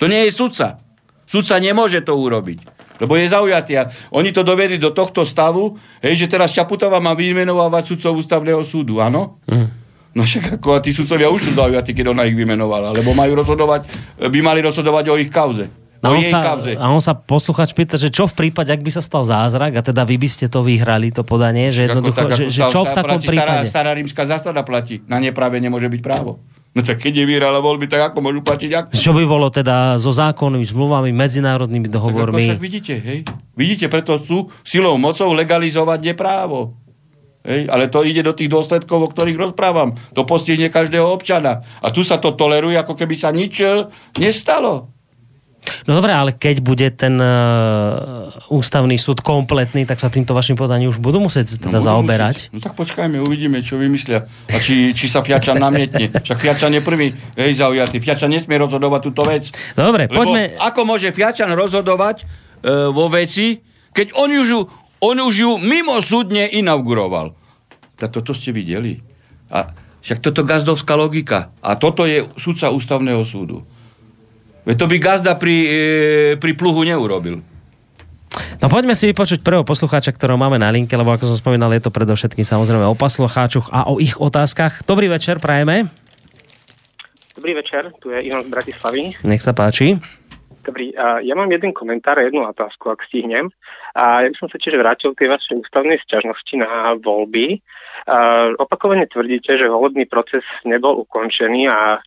To nie je sudca. Sudca nemôže to urobiť. Lebo je zaujatý. Oni to dovedli do tohto stavu, hej, že teraz Čaputová má vymenovávať sudcov ústavného súdu, áno? Mm. No však ako a tí sudcovia už sú zaujatí, keď ona ich vymenovala, lebo majú rozhodovať, by mali rozhodovať o ich kauze. A on, sa, a on sa posluchač pýta, že čo v prípade, ak by sa stal zázrak a teda vy by ste to vyhrali, to podanie, že, jednoducho, tak, že, že čo v takom platí, prípade? Stará, stará rímska zásada platí. Na neprave nemôže byť právo. No tak keď nevyhrala voľby, tak ako môžu platiť? Ako? Čo by bolo teda so zákonnými zmluvami, medzinárodnými dohovormi? Tak ako však vidíte, hej? Vidíte, preto sú silou mocou legalizovať neprávo. Hej, ale to ide do tých dôsledkov, o ktorých rozprávam. To postihne každého občana. A tu sa to toleruje, ako keby sa nič e, nestalo. No dobré, ale keď bude ten uh, ústavný súd kompletný, tak sa týmto vašim podaním už budú musieť teda no, zaoberať. Musieť. No tak počkajme, uvidíme, čo vymyslia. A či, či sa Fiačan namietne. Však Fiačan je prvý hej, zaujatý. Fiačan nesmie rozhodovať túto vec. Dobre, Lebo poďme... Ako môže Fiačan rozhodovať uh, vo veci, keď on už, on už ju mimo súdne inauguroval. Tak toto ste videli. A však toto gazdovská logika. A toto je sudca ústavného súdu. Veď to by gazda pri, e, pri pluhu neurobil. No poďme si vypočuť prvého poslucháča, ktorého máme na linke, lebo ako som spomínal, je to predovšetkým samozrejme o poslucháčoch a o ich otázkach. Dobrý večer, prajeme. Dobrý večer, tu je Ivan z Bratislavy. Nech sa páči. Dobrý, ja mám jeden komentár a jednu otázku, ak stihnem. A ja by som sa tiež vrátil k tej vašej ústavnej sťažnosti na voľby. A opakovane tvrdíte, že volebný proces nebol ukončený a,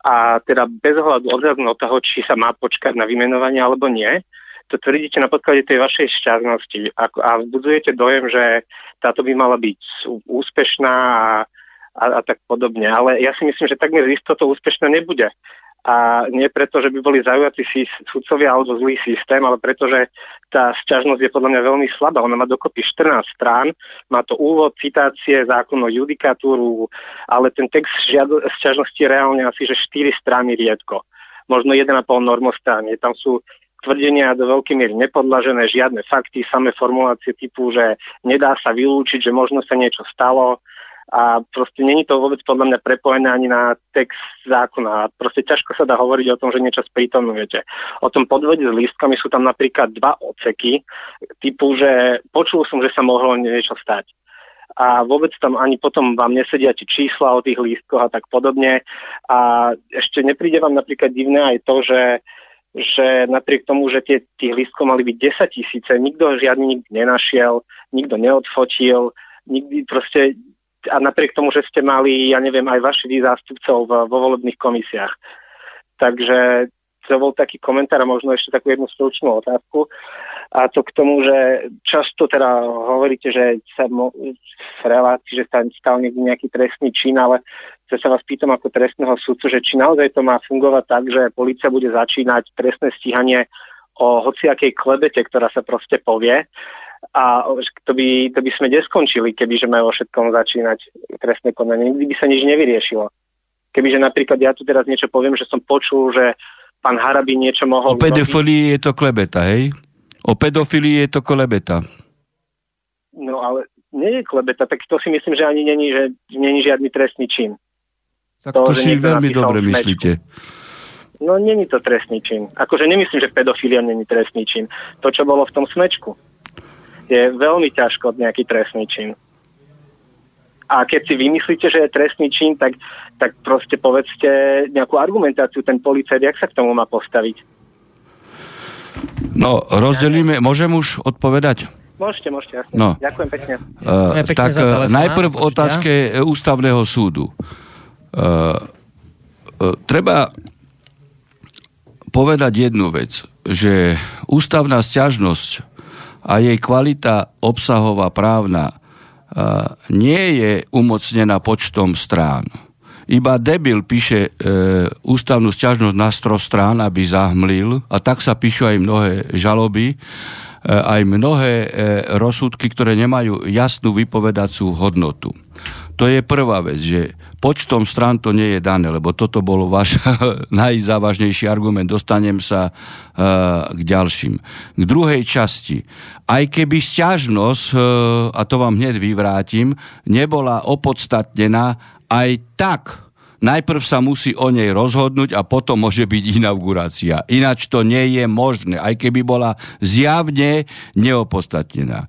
a teda bez ohľadu odhľadu od toho, či sa má počkať na vymenovanie alebo nie, to tvrdíte na podklade tej vašej šťastnosti a, a vzbudzujete dojem, že táto by mala byť úspešná a, a, a tak podobne. Ale ja si myslím, že takmer isto to úspešná nebude a nie preto, že by boli zaujatí sudcovia alebo zlý systém, ale preto, že tá sťažnosť je podľa mňa veľmi slabá. Ona má dokopy 14 strán, má to úvod, citácie, zákon o judikatúru, ale ten text sťažnosti je reálne asi že 4 strany riedko. Možno 1,5 normostrany. Tam sú tvrdenia do veľkej miery nepodlažené, žiadne fakty, samé formulácie typu, že nedá sa vylúčiť, že možno sa niečo stalo, a proste není to vôbec podľa mňa prepojené ani na text zákona. Proste ťažko sa dá hovoriť o tom, že niečo sprítomňujete. O tom podvode s lístkami sú tam napríklad dva oceky, typu, že počul som, že sa mohlo niečo stať. A vôbec tam ani potom vám nesedia tie čísla o tých lístkoch a tak podobne. A ešte nepríde vám napríklad divné aj to, že že napriek tomu, že tie, tých lístkov mali byť 10 tisíce, nikto žiadny nikdy nenašiel, nikto neodfotil, nikdy proste a napriek tomu, že ste mali, ja neviem, aj vašich zástupcov vo volebných komisiách. Takže to bol taký komentár a možno ešte takú jednu stručnú otázku. A to k tomu, že často teda hovoríte, že sa mo- v relácii, že sa stal niekde nejaký trestný čin, ale ja sa vás pýtam ako trestného sudcu, že či naozaj to má fungovať tak, že policia bude začínať trestné stíhanie o hociakej klebete, ktorá sa proste povie a to by, to by sme neskončili, kebyže majú o všetkom začínať trestné konanie. Nikdy by sa nič nevyriešilo. Kebyže napríklad ja tu teraz niečo poviem, že som počul, že pán Harabi niečo mohol... O pedofilii je to klebeta, hej? O pedofilii je to klebeta. No ale nie je klebeta, tak to si myslím, že ani není, že není žiadny trestný čin. Tak to, to si veľmi dobre myslíte. No není to trestný čin. Akože nemyslím, že pedofilia není trestný čin. To, čo bolo v tom smečku je veľmi ťažko nejaký trestný čin. A keď si vymyslíte, že je trestný čin, tak, tak proste povedzte nejakú argumentáciu, ten policajt, jak sa k tomu má postaviť? No, rozdelíme, môžem už odpovedať? Môžete, môžete, jasne. No. Ďakujem pekne. Uh, pekne tak uh, najprv v otázke ústavného súdu. Uh, uh, treba povedať jednu vec, že ústavná stiažnosť a jej kvalita obsahová právna nie je umocnená počtom strán. Iba debil píše e, ústavnú sťažnosť na stro strán, aby zahmlil a tak sa píšu aj mnohé žaloby, e, aj mnohé e, rozsudky, ktoré nemajú jasnú vypovedacú hodnotu. To je prvá vec, že počtom strán to nie je dané, lebo toto bol váš najzávažnejší argument. Dostanem sa uh, k ďalším. K druhej časti. Aj keby stiažnosť, uh, a to vám hneď vyvrátim, nebola opodstatnená, aj tak Najprv sa musí o nej rozhodnúť a potom môže byť inaugurácia. Ináč to nie je možné, aj keby bola zjavne neopodstatnená.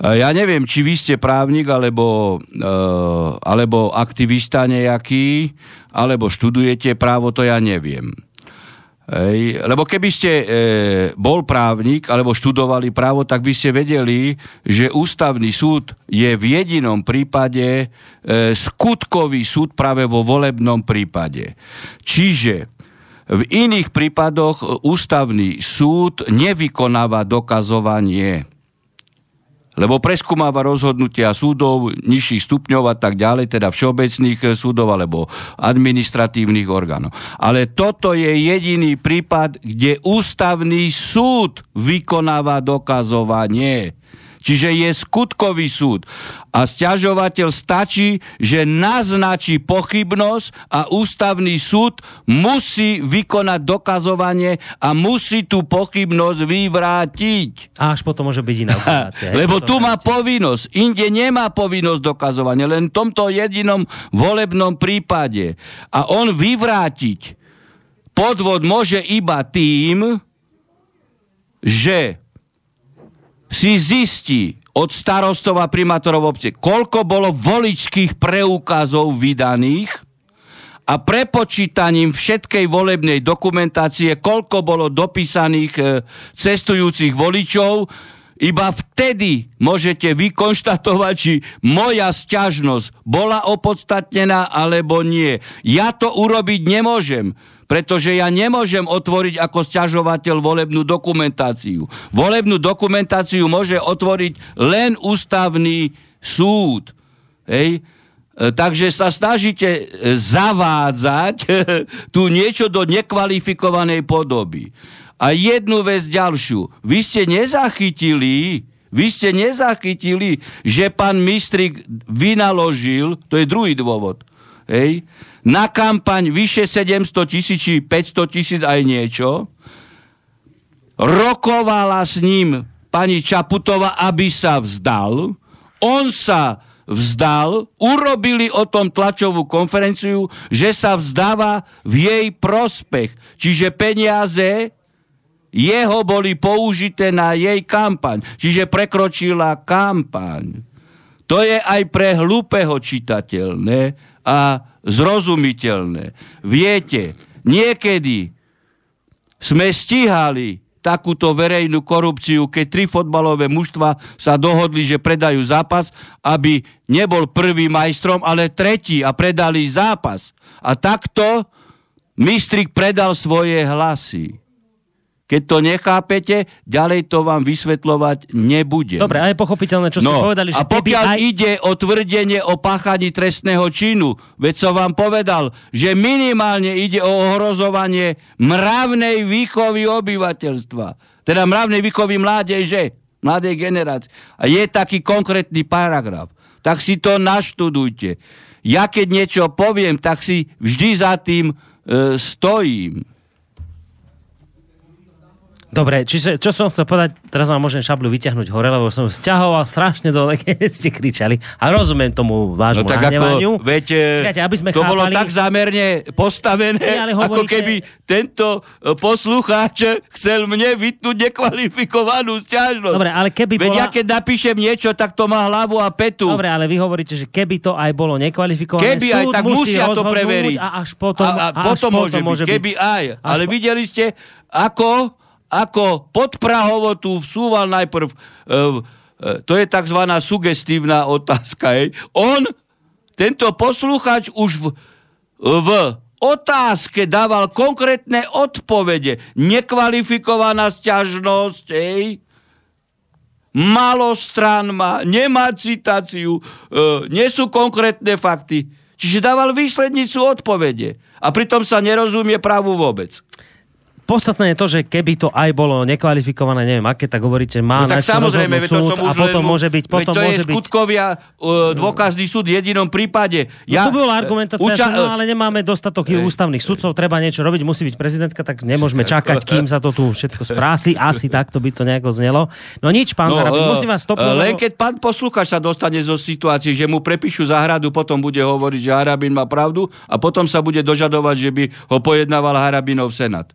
Ja neviem, či vy ste právnik, alebo, uh, alebo aktivista nejaký, alebo študujete právo, to ja neviem. Ej, lebo keby ste e, bol právnik alebo študovali právo, tak by ste vedeli, že ústavný súd je v jedinom prípade e, skutkový súd práve vo volebnom prípade. Čiže v iných prípadoch ústavný súd nevykonáva dokazovanie lebo preskúmava rozhodnutia súdov nižších stupňov a tak ďalej, teda všeobecných súdov alebo administratívnych orgánov. Ale toto je jediný prípad, kde ústavný súd vykonáva dokazovanie. Čiže je skutkový súd. A stiažovateľ stačí, že naznačí pochybnosť a ústavný súd musí vykonať dokazovanie a musí tú pochybnosť vyvrátiť. A až potom môže byť iná operácia. Lebo tu má povinnosť. Inde nemá povinnosť dokazovania. Len v tomto jedinom volebnom prípade. A on vyvrátiť podvod môže iba tým, že si zistí od starostov a primátorov obce, koľko bolo voličských preukazov vydaných a prepočítaním všetkej volebnej dokumentácie, koľko bolo dopísaných e, cestujúcich voličov, iba vtedy môžete vykonštatovať, či moja sťažnosť bola opodstatnená alebo nie. Ja to urobiť nemôžem pretože ja nemôžem otvoriť ako sťažovateľ volebnú dokumentáciu. Volebnú dokumentáciu môže otvoriť len ústavný súd. Hej? E, takže sa snažíte e, zavádzať tu niečo do nekvalifikovanej podoby. A jednu vec ďalšiu. Vy ste nezachytili, vy ste nezachytili, že pán Mistrik vynaložil, to je druhý dôvod, hej, na kampaň vyše 700 tisíc, 500 tisíc aj niečo. Rokovala s ním pani Čaputová, aby sa vzdal. On sa vzdal, urobili o tom tlačovú konferenciu, že sa vzdáva v jej prospech. Čiže peniaze jeho boli použité na jej kampaň. Čiže prekročila kampaň. To je aj pre hlúpeho čitateľné a zrozumiteľné. Viete, niekedy sme stíhali takúto verejnú korupciu, keď tri fotbalové mužstva sa dohodli, že predajú zápas, aby nebol prvý majstrom, ale tretí a predali zápas. A takto Mistrik predal svoje hlasy. Keď to nechápete, ďalej to vám vysvetľovať nebudem. Dobre, a je pochopiteľné, čo no, ste povedali, že a pokiaľ aj... ide o tvrdenie o páchaní trestného činu, veď som vám povedal, že minimálne ide o ohrozovanie mravnej výchovy obyvateľstva. Teda mravnej výchovy mládeže, mladej generácie. A je taký konkrétny paragraf. Tak si to naštudujte. Ja keď niečo poviem, tak si vždy za tým e, stojím. Dobre, čiže čo som chcel povedať, teraz vám môžem šablu vyťahnuť hore, lebo som stiahoval strašne dole, keď ste kričali. A rozumiem tomu vášmu no, tak nahnevaniu. Ako, veď, Čakajte, aby sme to chápali... bolo tak zámerne postavené, Nie, ale hovoríte... ako keby tento e, poslucháč chcel mne vytnúť nekvalifikovanú stiažnosť. Dobre, ale keby veď bola... ja keď napíšem niečo, tak to má hlavu a petu. Dobre, ale vy hovoríte, že keby to aj bolo nekvalifikované, keby aj, tak musí musia to preveriť. A až potom, a, a potom, môže, môže byť. Keby aj. Ale po... videli ste, ako ako podprahovo tu vsúval najprv, e, e, to je tzv. sugestívna otázka. Hej. On, tento posluchač už v, v otázke dával konkrétne odpovede. Nekvalifikovaná sťažnosť, hej, malo stran má, nemá citáciu, e, nie sú konkrétne fakty. Čiže dával výslednicu odpovede. A pritom sa nerozumie právu vôbec podstatné je to, že keby to aj bolo nekvalifikované, neviem aké, tak hovoríte, má no, tak samozrejme, to som a potom môže byť, potom to môže je skutkovia uh, dôkazný súd v jedinom prípade. No ja, no to bola argumentácia, uča- no, ale nemáme dostatok uh, ústavných sudcov, treba niečo robiť, musí byť prezidentka, tak nemôžeme čakať, kým sa to tu všetko sprási, asi takto by to nejako znelo. No nič, pán no, Harabin, uh, musím vás stopnúť. Len keď pán posluchač sa dostane zo situácie, že mu prepíšu záhradu, potom bude hovoriť, že Harabin má pravdu a potom sa bude dožadovať, že by ho pojednával Harabinov senát.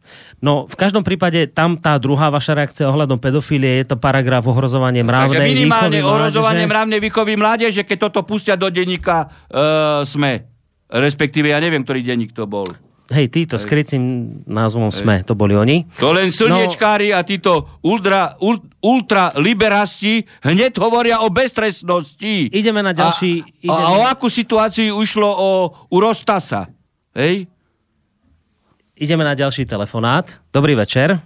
No, v každom prípade tam tá druhá vaša reakcia ohľadom pedofílie je to paragraf ohrozovanie no, mravnej Takže minimálne ohrozovanie mravnej výchovy mládeže, keď toto pustia do denníka uh, SME. Respektíve, ja neviem, ktorý denník to bol. Hej, títo s krycím názvom Hej. SME, to boli oni. To len slniečkári no... a títo ultra, ultra liberasti hneď hovoria o beztrestnosti. Ideme na ďalší... A, ideme... a o akú situáciu ušlo o, u Rostasa? Hej? Ideme na ďalší telefonát. Dobrý večer.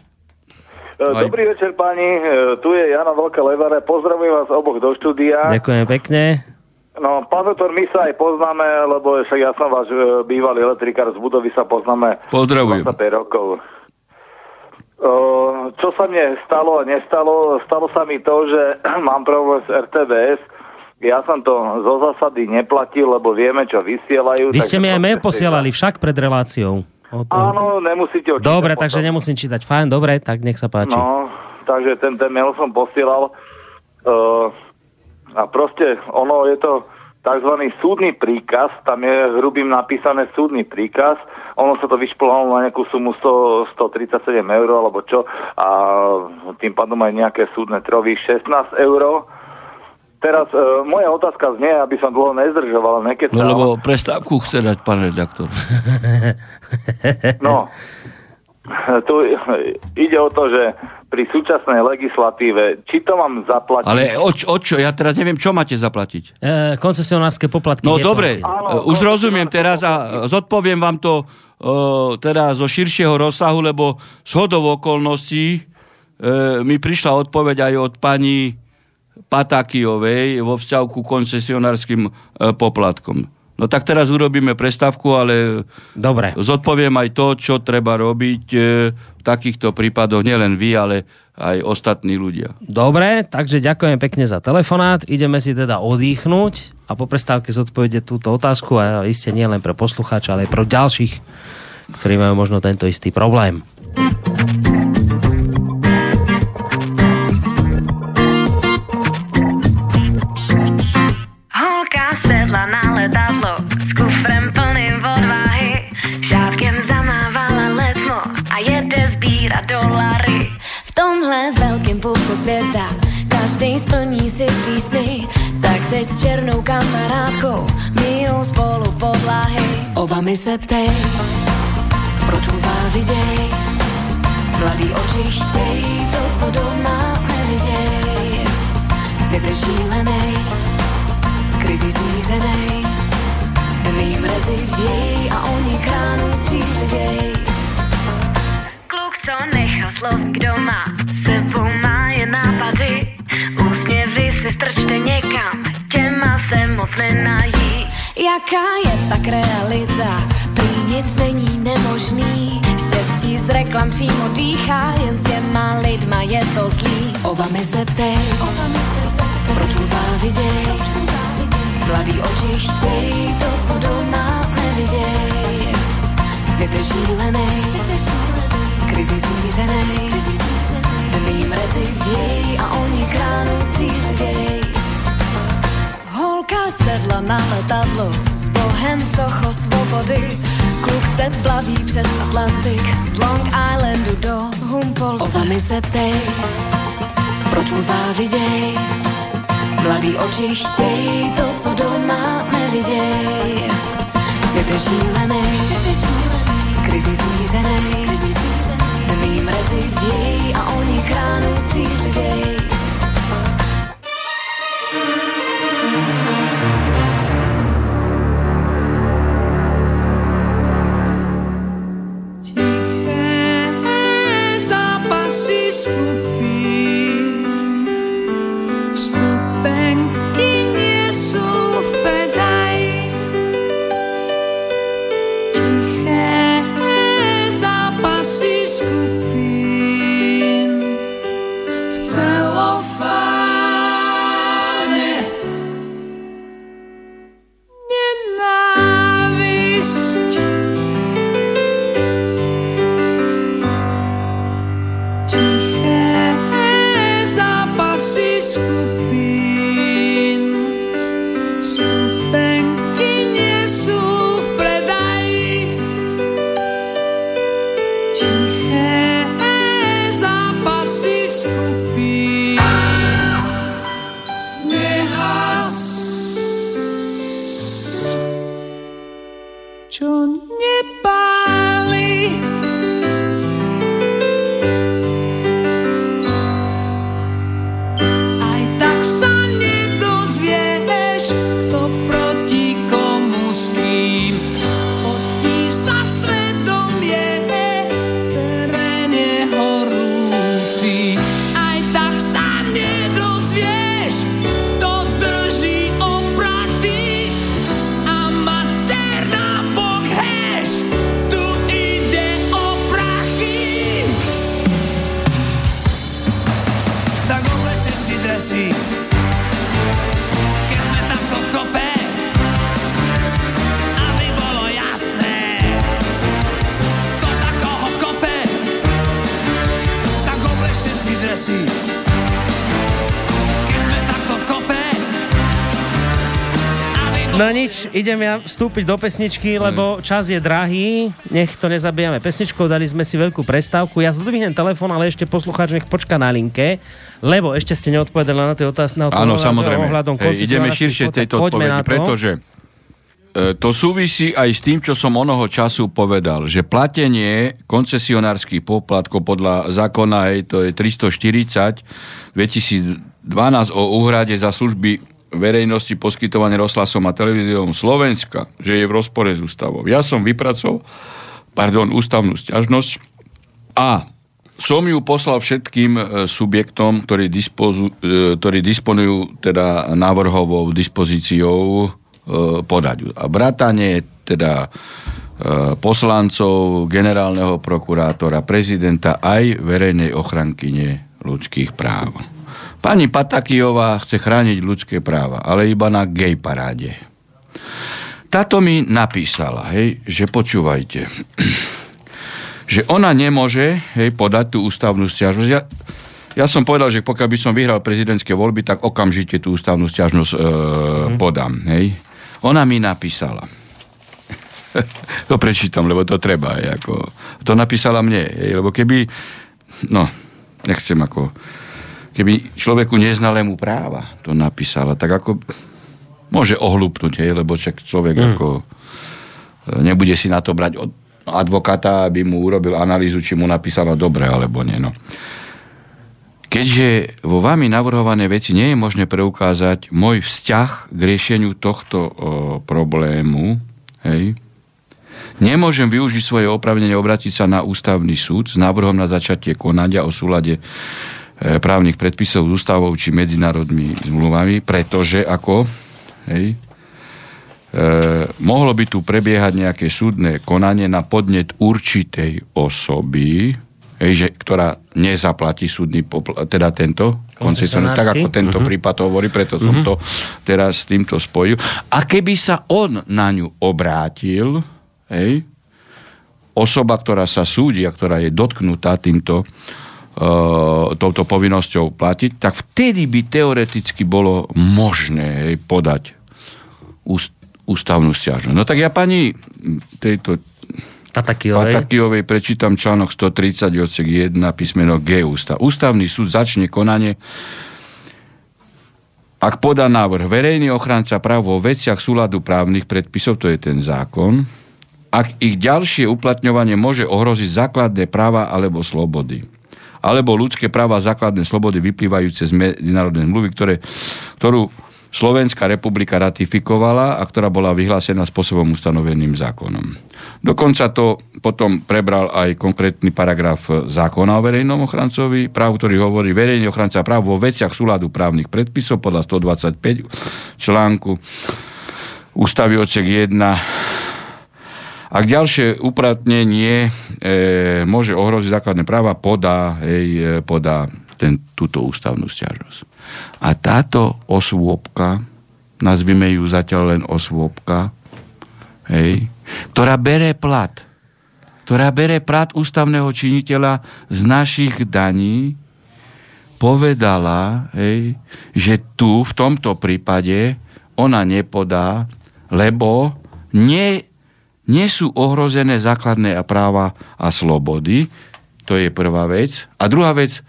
Aj. Dobrý večer, pani. E, Tu je Jana Veľká Levare. Pozdravujem vás oboch do štúdia. Ďakujem pekne. No, pán doktor, my sa aj poznáme, lebo však ja som váš e, bývalý elektrikár z budovy, sa poznáme Pozdravujem. 25 rokov. Čo sa mne stalo a nestalo? Stalo sa mi to, že mám problém s RTVS. Ja som to zo zásady neplatil, lebo vieme, čo vysielajú. Vy ste mi aj mail posielali však pred reláciou. O to- Áno, nemusíte ho čítať Dobre, potom. takže nemusím čítať. Fajn, dobre, tak nech sa páči. No, takže ten, ten mail som posielal uh, a proste ono je to tzv. súdny príkaz, tam je hrubým napísané súdny príkaz, ono sa to vyšplhalo na nejakú sumu 100, 137 eur alebo čo a tým pádom aj nejaké súdne trovy 16 eur. Teraz uh, moja otázka znie, aby som dlho nezdržoval, nekedy. No lebo prestávku chce dať pán redaktor. No, tu ide o to, že pri súčasnej legislatíve, či to mám zaplatiť... Ale o, čo- o čo? Ja teraz neviem, čo máte zaplatiť. E, koncesionárske poplatky. No dobre, Áno, e, už rozumiem teraz a zodpoviem vám to e, teraz zo širšieho rozsahu, lebo z hodov okolností e, mi prišla odpoveď aj od pani Patakijovej vo vzťahu ku koncesionárskym e, poplatkom. No tak teraz urobíme prestávku, ale Dobre. zodpoviem aj to, čo treba robiť e, v takýchto prípadoch, nielen vy, ale aj ostatní ľudia. Dobre, takže ďakujem pekne za telefonát. Ideme si teda odýchnuť a po prestávke zodpovede túto otázku a iste nie len pre poslucháča, ale aj pre ďalších, ktorí majú možno tento istý problém. Světa každý splní si svý sny. Tak teď s černou kamarádkou myjou spolu podlahy. Oba mi se ptej, proč mu záviděj? Mladý oči chtěj to, co doma neviděj. Svět je šílenej, s krizí smířenej. Dny mrazy věj a oni kránu střízlivěj. Kluk, co nechal doma, sebou má je nápady. Si strčte někam, těma se moc nenají. Jaká je pak realita? Prý nic není nemožný. Štěstí z reklam přímo dýchá, jen s těma lidma je to zlý. Oba mi se ptej, proč mu záviděj? Mladý oči chtěj to, co doma neviděj. Svět je šílenej, s krizí zmířenej. Dny mrazy věj na letadlo s bohem socho svobody. Kluk se plaví přes Atlantik z Long Islandu do Humbolce. Oba mi se ptej, proč mu záviděj? Mladý oči chtěj to, co doma neviděj. Svět je šílenej, s krizí zmířenej. Mrazy věj a oni kránu střízlivěj. No nič, idem ja vstúpiť do pesničky, lebo čas je drahý. Nech to nezabijame pesničkou, dali sme si veľkú prestávku. Ja zdvihnem telefón, ale ešte poslucháč nech počka na linke, lebo ešte ste neodpovedali na tie otázky. Áno, samozrejme. Hej, ideme širšie tejto odpovedi, pretože e, to súvisí aj s tým, čo som onoho času povedal, že platenie koncesionárskych poplatkov podľa zákona, hej, to je 340 2012 o úhrade za služby verejnosti poskytované rozhlasom a televíziou Slovenska, že je v rozpore s ústavou. Ja som vypracoval pardon, ústavnú stiažnosť a som ju poslal všetkým e, subjektom, ktorí, dispozu, e, ktorí disponujú teda návrhovou dispozíciou e, podať. A bratanie teda poslancov, generálneho prokurátora, prezidenta aj verejnej ochrankyne ľudských práv. Pani Patakijová chce chrániť ľudské práva, ale iba na gay paráde. Táto mi napísala, hej, že počúvajte, že ona nemôže hej, podať tú ústavnú stiažnosť. Ja, ja som povedal, že pokiaľ by som vyhral prezidentské voľby, tak okamžite tú ústavnú stiažnosť e, mm. podám. Hej. Ona mi napísala. to prečítam, lebo to treba. Hej, ako, to napísala mne, hej, lebo keby, no, nechcem ako keby človeku neznalému práva to napísala, tak ako môže ohlúpnuť, hej, lebo však človek mm. ako e, nebude si na to brať od advokáta, aby mu urobil analýzu, či mu napísala dobre alebo nie. No. Keďže vo vami navrhované veci nie je možné preukázať môj vzťah k riešeniu tohto o, problému, hej, nemôžem využiť svoje opravnenie obrátiť sa na ústavný súd s návrhom na začatie konania o súlade E, právnych predpisov s ústavou či medzinárodnými zmluvami, pretože ako hej, e, mohlo by tu prebiehať nejaké súdne konanie na podnet určitej osoby, hej, že, ktorá nezaplatí súdny popl- teda tento koncesionár, tak ako tento uh-huh. prípad hovorí, preto uh-huh. som mhm. to teraz s týmto spojil. A keby sa on na ňu obrátil, hej, osoba, ktorá sa súdi a ktorá je dotknutá týmto E, touto povinnosťou platiť, tak vtedy by teoreticky bolo možné podať úst, ústavnú stiažnosť. No tak ja pani tejto Patakijovej. Patakijovej prečítam článok 130 odsek 1 písmeno G ústav. Ústavný súd začne konanie ak podá návrh verejný ochranca práv vo veciach súladu právnych predpisov, to je ten zákon, ak ich ďalšie uplatňovanie môže ohroziť základné práva alebo slobody alebo ľudské práva a základné slobody vyplývajúce z medzinárodnej zmluvy, ktoré, ktorú Slovenská republika ratifikovala a ktorá bola vyhlásená spôsobom ustanoveným zákonom. Dokonca to potom prebral aj konkrétny paragraf zákona o verejnom ochrancovi, práv, ktorý hovorí verejný ochranca práv vo veciach súladu právnych predpisov podľa 125 článku ústavy odsek 1 ak ďalšie upratnenie e, môže ohroziť základné práva, podá, hej, e, podá ten, túto ústavnú stiažnosť. A táto osôbka, nazvime ju zatiaľ len osôbka, hej, ktorá bere plat, ktorá bere plat ústavného činiteľa z našich daní, povedala, hej, že tu v tomto prípade ona nepodá, lebo nie nie sú ohrozené základné práva a slobody. To je prvá vec. A druhá vec,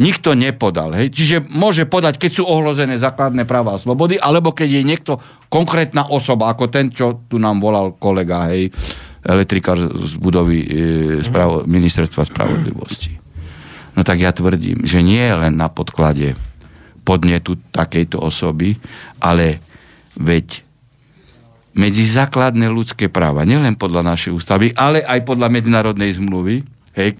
nikto nepodal. Hej? Čiže môže podať, keď sú ohrozené základné práva a slobody, alebo keď je niekto konkrétna osoba, ako ten, čo tu nám volal kolega, hej, elektrikár z budovy e, spravo, ministerstva spravodlivosti. No tak ja tvrdím, že nie len na podklade podnetu takejto osoby, ale veď medzi základné ľudské práva, nielen podľa našej ústavy, ale aj podľa medzinárodnej zmluvy, hej,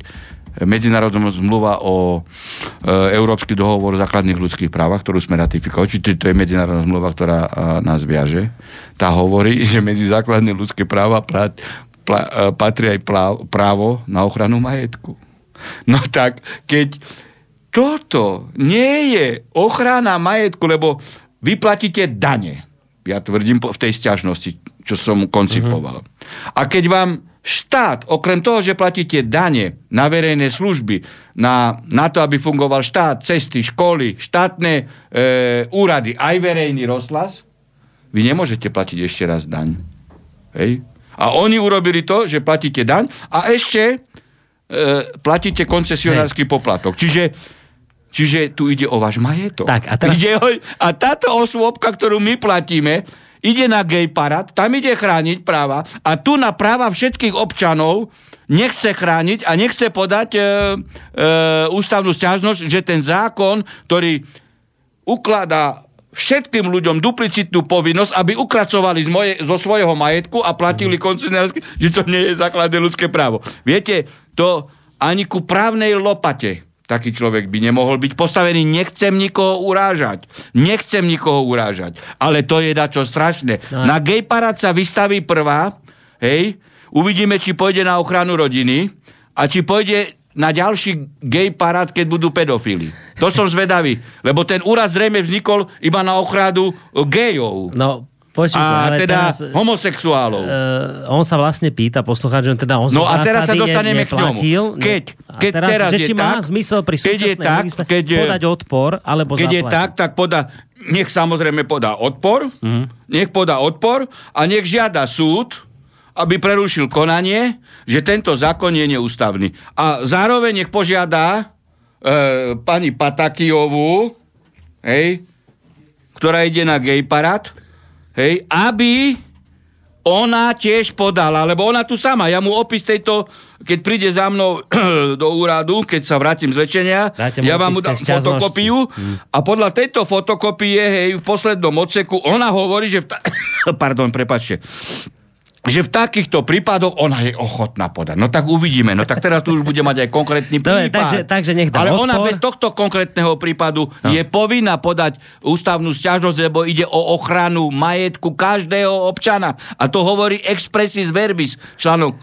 medzinárodná zmluva o e, Európsky dohovor o základných ľudských právach, ktorú sme ratifikovali, čiže to je medzinárodná zmluva, ktorá a, nás viaže, tá hovorí, že medzi základné ľudské práva pra, pra, e, patrí aj práv, právo na ochranu majetku. No tak, keď toto nie je ochrana majetku, lebo vyplatíte dane, ja tvrdím v tej stiažnosti, čo som koncipoval. Uh-huh. A keď vám štát, okrem toho, že platíte dane na verejné služby, na, na to, aby fungoval štát, cesty, školy, štátne e, úrady, aj verejný rozhlas, vy nemôžete platiť ešte raz daň. Hej? A oni urobili to, že platíte daň a ešte e, platíte koncesionársky poplatok. Čiže, čiže tu ide o váš majetok. Tak, a teraz- Ide o, a táto osôbka, ktorú my platíme, ide na gay parad, tam ide chrániť práva a tu na práva všetkých občanov nechce chrániť a nechce podať e, e, ústavnú stiažnosť, že ten zákon, ktorý ukladá všetkým ľuďom duplicitnú povinnosť, aby ukracovali z moje, zo svojho majetku a platili koncesionársky, že to nie je základné ľudské právo. Viete, to ani ku právnej lopate taký človek by nemohol byť postavený. Nechcem nikoho urážať. Nechcem nikoho urážať. Ale to je dačo strašné. No. Na gay parad sa vystaví prvá, hej, uvidíme, či pôjde na ochranu rodiny a či pôjde na ďalší gay parad, keď budú pedofíli. To som zvedavý, lebo ten úraz zrejme vznikol iba na ochranu e, gejov. No, počuť, A ale teda teraz, homosexuálov. Uh, on sa vlastne pýta, poslucháč, že teda on No a teraz sa dostaneme ne, k tomu. ne- Keď- a keď teraz, teraz že je či má tak, zmysel pri keď je tak, keď je- podať odpor, alebo Keď je zaplatiť. tak, tak podá, nech samozrejme podá odpor, Mhm. nech podá odpor a nech žiada súd, aby prerušil konanie, že tento zákon je neústavný. A zároveň nech požiada e, pani Patakijovú, hej, ktorá ide na gay parad, hej, aby ona tiež podala, lebo ona tu sama, ja mu opis tejto, keď príde za mnou do úradu, keď sa vrátim z lečenia, ja vám mu dám fotokopiu a podľa tejto fotokopie, hej, v poslednom odseku, ona hovorí, že v ta... pardon, prepačte, že v takýchto prípadoch ona je ochotná podať. No tak uvidíme. No tak teraz tu už bude mať aj konkrétny Dobre, prípad. takže- takže nech Ale ona odpor. bez tohto konkrétneho prípadu no. je povinná podať ústavnú stiažnosť, lebo ide o ochranu majetku každého občana. A to hovorí expressis verbis, článok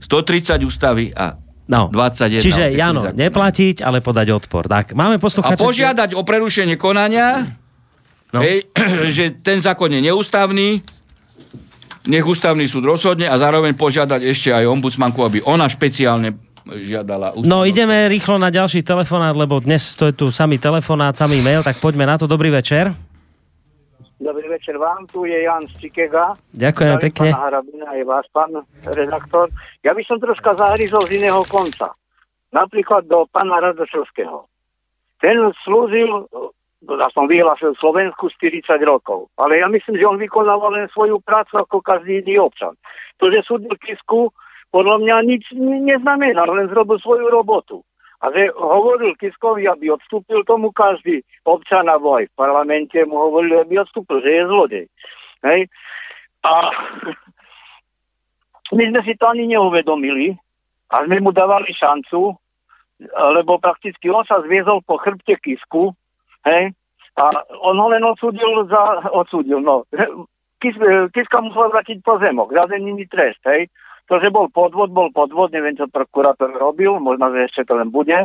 130 ústavy a No. 21. Čiže, Jano, zákona. neplatiť, ale podať odpor. Tak, máme A poslucháča... požiadať o prerušenie konania, No. no. hej, že ten zákon je neústavný, nech ústavný súd rozhodne a zároveň požiadať ešte aj ombudsmanku, aby ona špeciálne žiadala ústavnú No ideme rýchlo na ďalší telefonát, lebo dnes to je tu samý telefonát, samý mail, tak poďme na to. Dobrý večer. Dobrý večer vám, tu je Jan z Čikega. Ďakujem Zdravím pekne. Pána Harabina aj vás, pán redaktor. Ja by som troška zahryzol z iného konca. Napríklad do pána Radošovského. Ten slúžil, ja som vyhlásil Slovensku 40 rokov, ale ja myslím, že on vykonával len svoju prácu ako každý iný občan. To, že súdil Kisku, podľa mňa nič neznamená, len zrobil svoju robotu. A že hovoril Kiskovi, aby odstúpil tomu každý občan alebo aj v parlamente mu hovoril, aby odstúpil, že je zlodej. Hej? A my sme si to ani neuvedomili a sme mu dávali šancu, lebo prakticky on sa zviezol po chrbte Kisku, hej, a on ho len odsúdil za, odsúdil, no. Kis, Kiska musel vrátiť pozemok, za iný trest, hej. To, že bol podvod, bol podvod, neviem, čo prokurátor robil, možno, že ešte to len bude,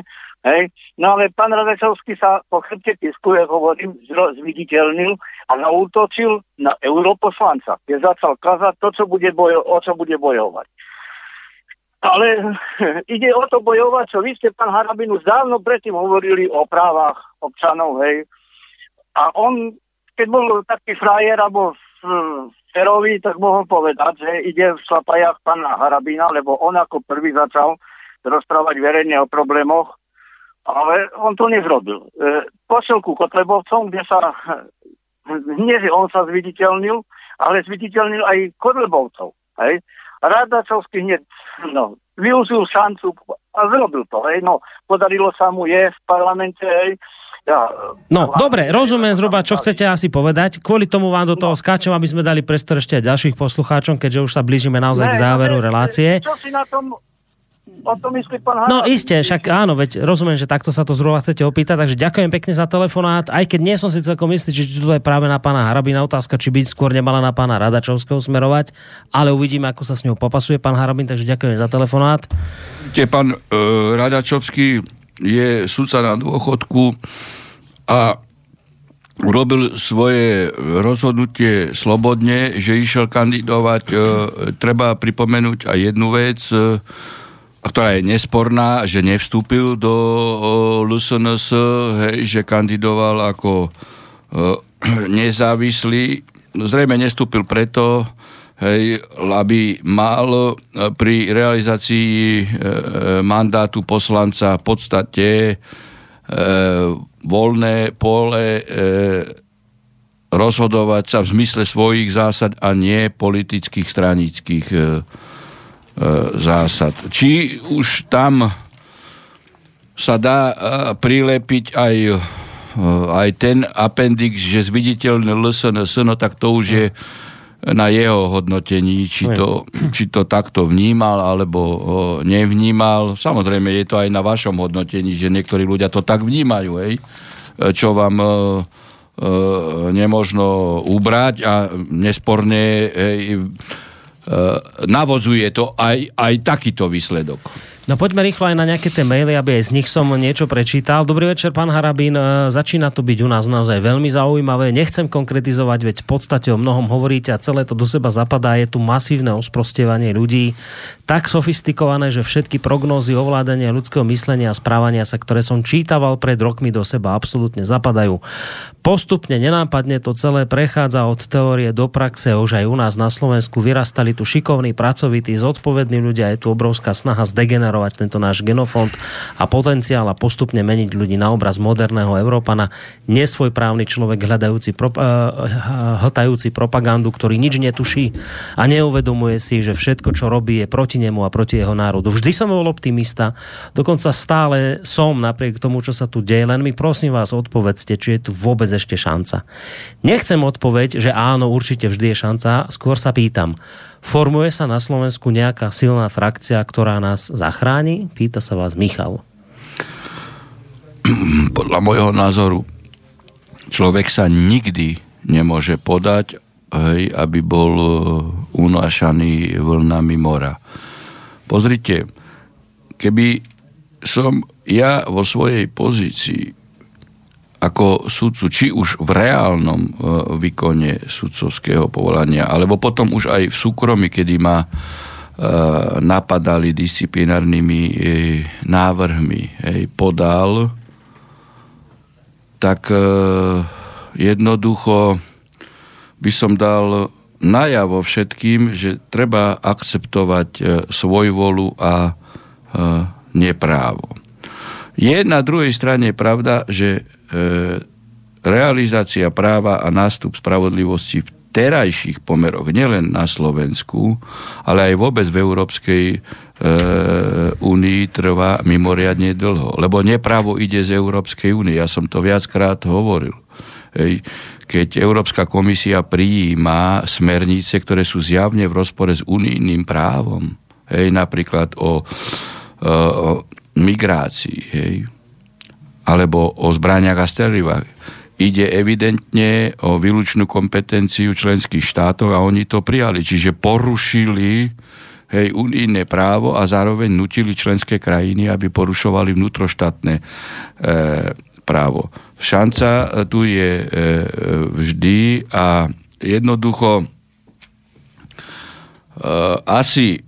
hej. No ale pán Radečovský sa po chrbte Kisku, ja hovorím, zviditeľnil a nautočil na europoslanca, keď začal kazať to, čo bude bojo- o čo bude bojovať. Ale ide o to bojovať, čo vy ste, pán Harabin, dávno predtým hovorili o právach občanov, hej. A on, keď bol taký frajer, alebo f- ferový, tak mohol povedať, že ide v šlapajach pána Harabina, lebo on ako prvý začal rozprávať verejne o problémoch, ale on to nezrobil. E, pošiel ku Kotlebovcom, kde sa, nie že on sa zviditeľnil, ale zviditeľnil aj Kotlebovcov. Hej. Radačovský hneď no, využil šancu a zrobil to. Hej. No, podarilo sa mu je v parlamente. Hej. Ja, No, dobre, rozumiem zhruba, čo chcete asi povedať. Kvôli tomu vám do toho skáčem, aby sme dali priestor ešte aj ďalších poslucháčom, keďže už sa blížime naozaj k Ne, záveru no, ne, relácie. Čo si na tom o tom myslí pán No Harabin? iste, však áno, veď rozumiem, že takto sa to zhruba chcete opýtať, takže ďakujem pekne za telefonát, aj keď nie som si celkom istý, či to je práve na pána Harabina otázka, či by skôr nemala na pána Radačovského smerovať, ale uvidíme, ako sa s ňou popasuje pán Harabin, takže ďakujem za telefonát. Viete, pán e, Radačovský je sudca na dôchodku a urobil svoje rozhodnutie slobodne, že išiel kandidovať. E, treba pripomenúť aj jednu vec, e, ktorá je nesporná, že nevstúpil do LSNS, hej, že kandidoval ako e, nezávislý. Zrejme nestúpil preto, hej, aby mal pri realizácii e, mandátu poslanca v podstate e, voľné pole e, rozhodovať sa v zmysle svojich zásad a nie politických, stranických e, e, zásad. Či už tam sa dá e, prilepiť aj, e, aj ten appendix, že zviditeľné LSNS, no tak to už je na jeho hodnotení, či to, či to takto vnímal alebo nevnímal. Samozrejme, je to aj na vašom hodnotení, že niektorí ľudia to tak vnímajú, hej? čo vám nemožno ubrať a nesporne hej, navodzuje to aj, aj takýto výsledok. No poďme rýchlo aj na nejaké tie maily, aby aj z nich som niečo prečítal. Dobrý večer, pán Harabín. E, začína to byť u nás naozaj veľmi zaujímavé. Nechcem konkretizovať, veď v podstate o mnohom hovoríte a celé to do seba zapadá. Je tu masívne osprostievanie ľudí, tak sofistikované, že všetky prognózy ovládania ľudského myslenia a správania sa, ktoré som čítaval pred rokmi do seba, absolútne zapadajú. Postupne, nenápadne to celé prechádza od teórie do praxe. Už aj u nás na Slovensku vyrastali tu šikovní, pracovití, zodpovední ľudia. Je tu obrovská snaha zdegenerovať tento náš genofond a potenciál a postupne meniť ľudí na obraz moderného Európana. Nesvojprávny človek hľadajúci, pro, uh, hltajúci propagandu, ktorý nič netuší a neuvedomuje si, že všetko, čo robí, je proti nemu a proti jeho národu. Vždy som bol optimista, dokonca stále som napriek tomu, čo sa tu deje, len mi prosím vás odpovedzte, či je tu vôbec ešte šanca. Nechcem odpoveď, že áno, určite vždy je šanca, skôr sa pýtam, Formuje sa na Slovensku nejaká silná frakcia, ktorá nás zachráni? Pýta sa vás Michal. Podľa môjho názoru človek sa nikdy nemôže podať, hej, aby bol e, unášaný vlnami mora. Pozrite, keby som ja vo svojej pozícii ako sudcu, či už v reálnom e, výkone sudcovského povolania, alebo potom už aj v súkromí, kedy ma e, napadali disciplinárnymi e, návrhmi, podal, tak jednoducho by som dal najavo všetkým, že treba akceptovať svoj volu a neprávo. Je na druhej strane pravda, že e, realizácia práva a nástup spravodlivosti v terajších pomeroch, nielen na Slovensku, ale aj vôbec v Európskej e, únii trvá mimoriadne dlho. Lebo neprávo ide z Európskej únie. Ja som to viackrát hovoril. Ej, keď Európska komisia prijíma smernice, ktoré sú zjavne v rozpore s unijným právom, hej, napríklad o, o migrácii, hej, alebo o zbraniach a strelivách. Ide evidentne o výlučnú kompetenciu členských štátov a oni to prijali. Čiže porušili hej, unijné právo a zároveň nutili členské krajiny, aby porušovali vnútroštátne e, právo. Šanca e, tu je e, vždy a jednoducho e, asi e,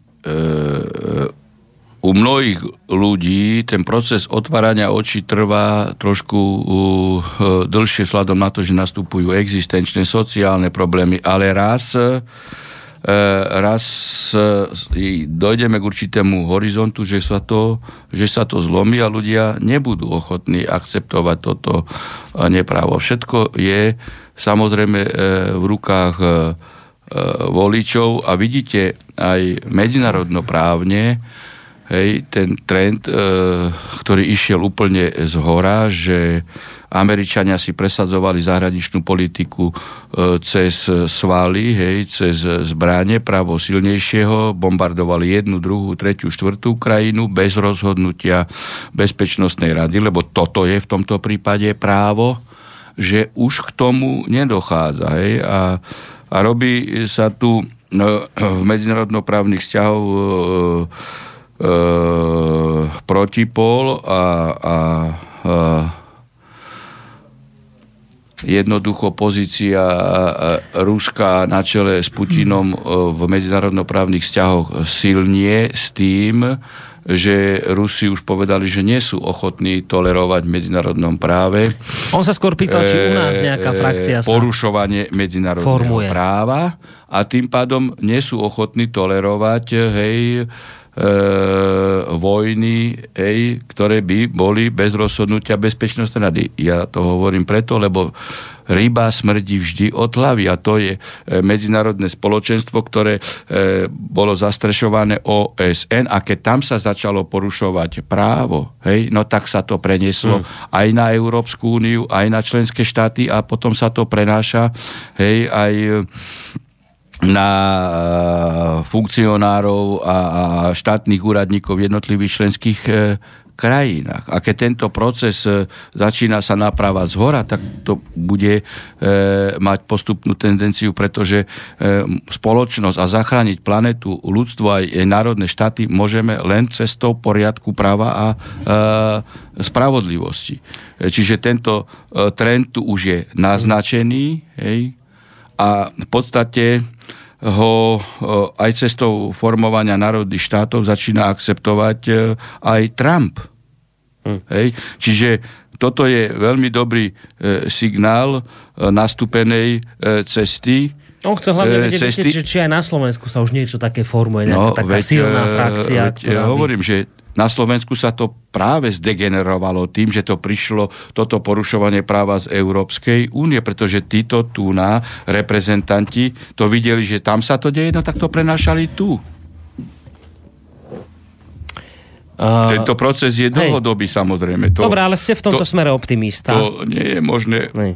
u mnohých ľudí ten proces otvárania očí trvá trošku uh, dlhšie sladom na to, že nastupujú existenčné sociálne problémy, ale raz uh, raz uh, dojdeme k určitému horizontu, že sa, to, že sa to zlomí a ľudia nebudú ochotní akceptovať toto neprávo. Všetko je samozrejme v rukách voličov a vidíte aj medzinárodnoprávne, hej, ten trend, e, ktorý išiel úplne z hora, že Američania si presadzovali zahraničnú politiku e, cez svaly, hej, cez zbranie právo silnejšieho, bombardovali jednu, druhú, tretiu, štvrtú krajinu bez rozhodnutia Bezpečnostnej rady, lebo toto je v tomto prípade právo, že už k tomu nedochádza. Hej, a, a robí sa tu no, v medzinárodnoprávnych vzťahov e, e, protipol a, a e, jednoducho pozícia Ruska na čele s Putinom v medzinárodnoprávnych vzťahoch silnie s tým, že Rusi už povedali, že nie sú ochotní tolerovať v medzinárodnom práve. On sa skôr pýtal, či u nás nejaká frakcia sa porušovanie medzinárodného formuje. práva a tým pádom nie sú ochotní tolerovať hej, vojny, hej, ktoré by boli bez rozhodnutia bezpečnostnej rady. Ja to hovorím preto, lebo ryba smrdí vždy od hlavy a to je e, medzinárodné spoločenstvo, ktoré e, bolo zastrešované OSN a keď tam sa začalo porušovať právo, hej, no tak sa to prenieslo mm. aj na Európsku úniu, aj na členské štáty a potom sa to prenáša hej, aj na e, funkcionárov a, štátnych úradníkov v jednotlivých členských e, krajinách. A keď tento proces e, začína sa naprávať z hora, tak to bude mať postupnú tendenciu, pretože spoločnosť a zachrániť planetu, ľudstvo aj národné štáty môžeme len cestou poriadku práva a spravodlivosti. Čiže tento trend tu už je naznačený hej, a v podstate ho e, aj cestou formovania národných štátov začína akceptovať e, aj Trump. Hm. Hej? Čiže toto je veľmi dobrý e, signál e, nastúpenej e, cesty. On chce hlavne vedieť, cesty- či, či aj na Slovensku sa už niečo také formuje, nejaká taká veď, silná frakcia, veď, ktorá ja by... hovorím, že na Slovensku sa to práve zdegenerovalo tým, že to prišlo, toto porušovanie práva z Európskej únie, pretože títo tu na reprezentanti to videli, že tam sa to deje, no tak to prenášali tu. Uh, Tento proces je dlhodobý, samozrejme. To, Dobre, ale ste v tomto to- smere optimista. to nie je možné Nej.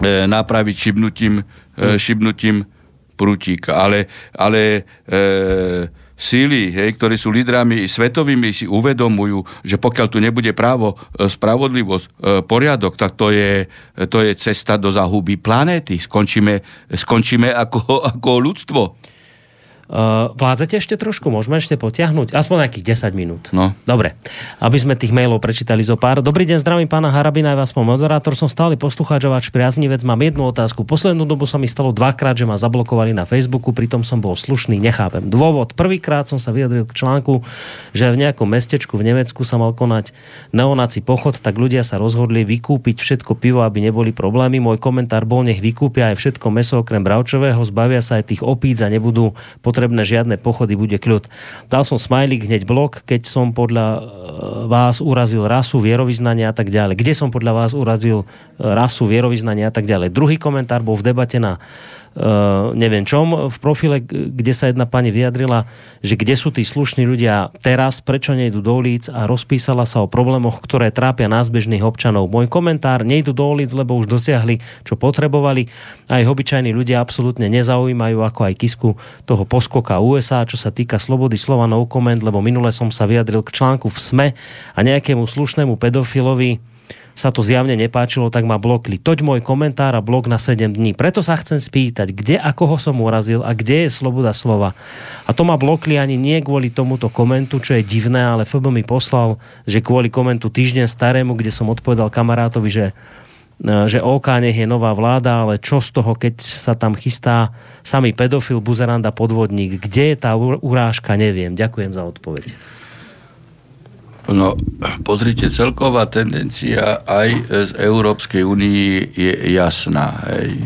e, napraviť šibnutím, e, šibnutím prútika. Ale, ale e, síly, hej, ktorí sú lídrami svetovými, si uvedomujú, že pokiaľ tu nebude právo, e, spravodlivosť, e, poriadok, tak to je, to je cesta do zahuby planéty. Skončíme, skončíme ako, ako ľudstvo. Uh, vládzete ešte trošku? Môžeme ešte potiahnuť? Aspoň nejakých 10 minút. No. Dobre, aby sme tých mailov prečítali zo pár. Dobrý deň, zdravím pána Harabina, aj vás moderátor, som stály poslucháč a váš priaznivec. Mám jednu otázku. Poslednú dobu sa mi stalo dvakrát, že ma zablokovali na Facebooku, pritom som bol slušný, nechápem. Dôvod. Prvýkrát som sa vyjadril k článku, že v nejakom mestečku v Nemecku sa mal konať neonaci pochod, tak ľudia sa rozhodli vykúpiť všetko pivo, aby neboli problémy. Môj komentár bol, nech vykúpia aj všetko meso okrem bravčového, zbavia sa aj tých opíc a nebudú potrebné žiadne pochody, bude kľud. Dal som smajlik hneď blok, keď som podľa e, vás urazil rasu, vierovýznanie a tak ďalej. Kde som podľa vás urazil e, rasu, vierovýznanie a tak ďalej. Druhý komentár bol v debate na neviem čom, v profile, kde sa jedna pani vyjadrila, že kde sú tí slušní ľudia teraz, prečo nejdu do ulic a rozpísala sa o problémoch, ktoré trápia nás bežných občanov. Môj komentár, nejdu do ulic, lebo už dosiahli, čo potrebovali. Aj obyčajní ľudia absolútne nezaujímajú, ako aj Kisku toho poskoka USA, čo sa týka slobody slova no comment, lebo minule som sa vyjadril k článku v SME a nejakému slušnému pedofilovi sa to zjavne nepáčilo, tak ma blokli. Toť môj komentár a blok na 7 dní. Preto sa chcem spýtať, kde a koho som urazil a kde je sloboda slova. A to ma blokli ani nie kvôli tomuto komentu, čo je divné, ale FB mi poslal, že kvôli komentu týždeň starému, kde som odpovedal kamarátovi, že e, že OK, nech je nová vláda, ale čo z toho, keď sa tam chystá samý pedofil, buzeranda, podvodník? Kde je tá urážka? Neviem. Ďakujem za odpoveď. No, pozrite, celková tendencia aj z Európskej únii je jasná. Hej.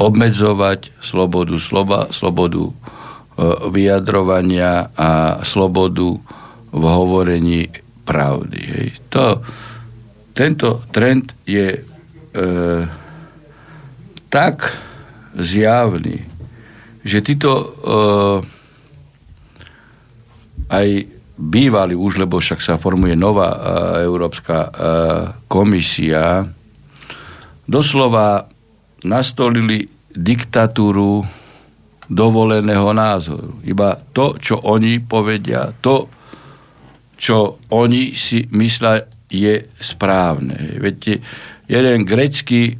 Obmedzovať slobodu, sloba, slobodu e, vyjadrovania a slobodu v hovorení pravdy. Hej. To, tento trend je e, tak zjavný, že títo e, aj bývali už, lebo však sa formuje nová e, Európska e, komisia, doslova nastolili diktatúru dovoleného názoru. Iba to, čo oni povedia, to, čo oni si myslia, je správne. Viete, jeden grecký e,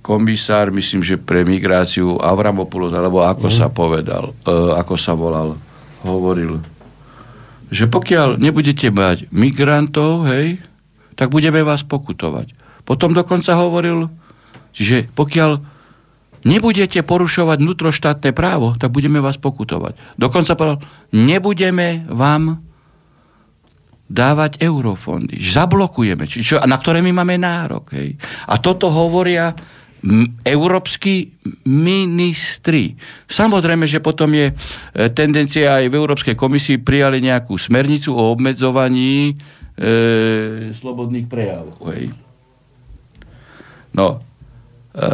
komisár, myslím, že pre migráciu Avramopoulos, alebo ako mm. sa povedal, e, ako sa volal, hovoril, že pokiaľ nebudete mať migrantov, hej, tak budeme vás pokutovať. Potom dokonca hovoril, čiže pokiaľ nebudete porušovať vnútroštátne právo, tak budeme vás pokutovať. Dokonca povedal, nebudeme vám dávať eurofondy. Zablokujeme, čo, na ktoré my máme nárok. Hej. A toto hovoria európsky ministri. Samozrejme, že potom je e, tendencia aj v Európskej komisii prijali nejakú smernicu o obmedzovaní e, slobodných prejavov. Hej. No, e,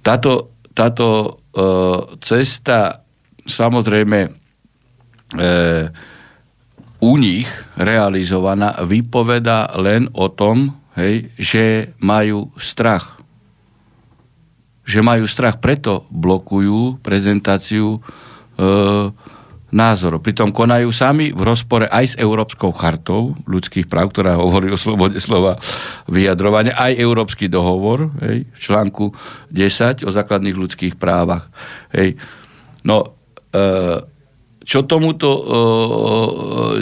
táto, táto e, cesta samozrejme e, u nich realizovaná vypoveda len o tom, hej, že majú strach. Že majú strach, preto blokujú prezentáciu e, názorov. Pritom konajú sami v rozpore aj s Európskou chartou ľudských práv, ktorá hovorí o slobode slova vyjadrovania, aj Európsky dohovor hej, v článku 10 o základných ľudských právach. Hej. No, e, čo tomuto e,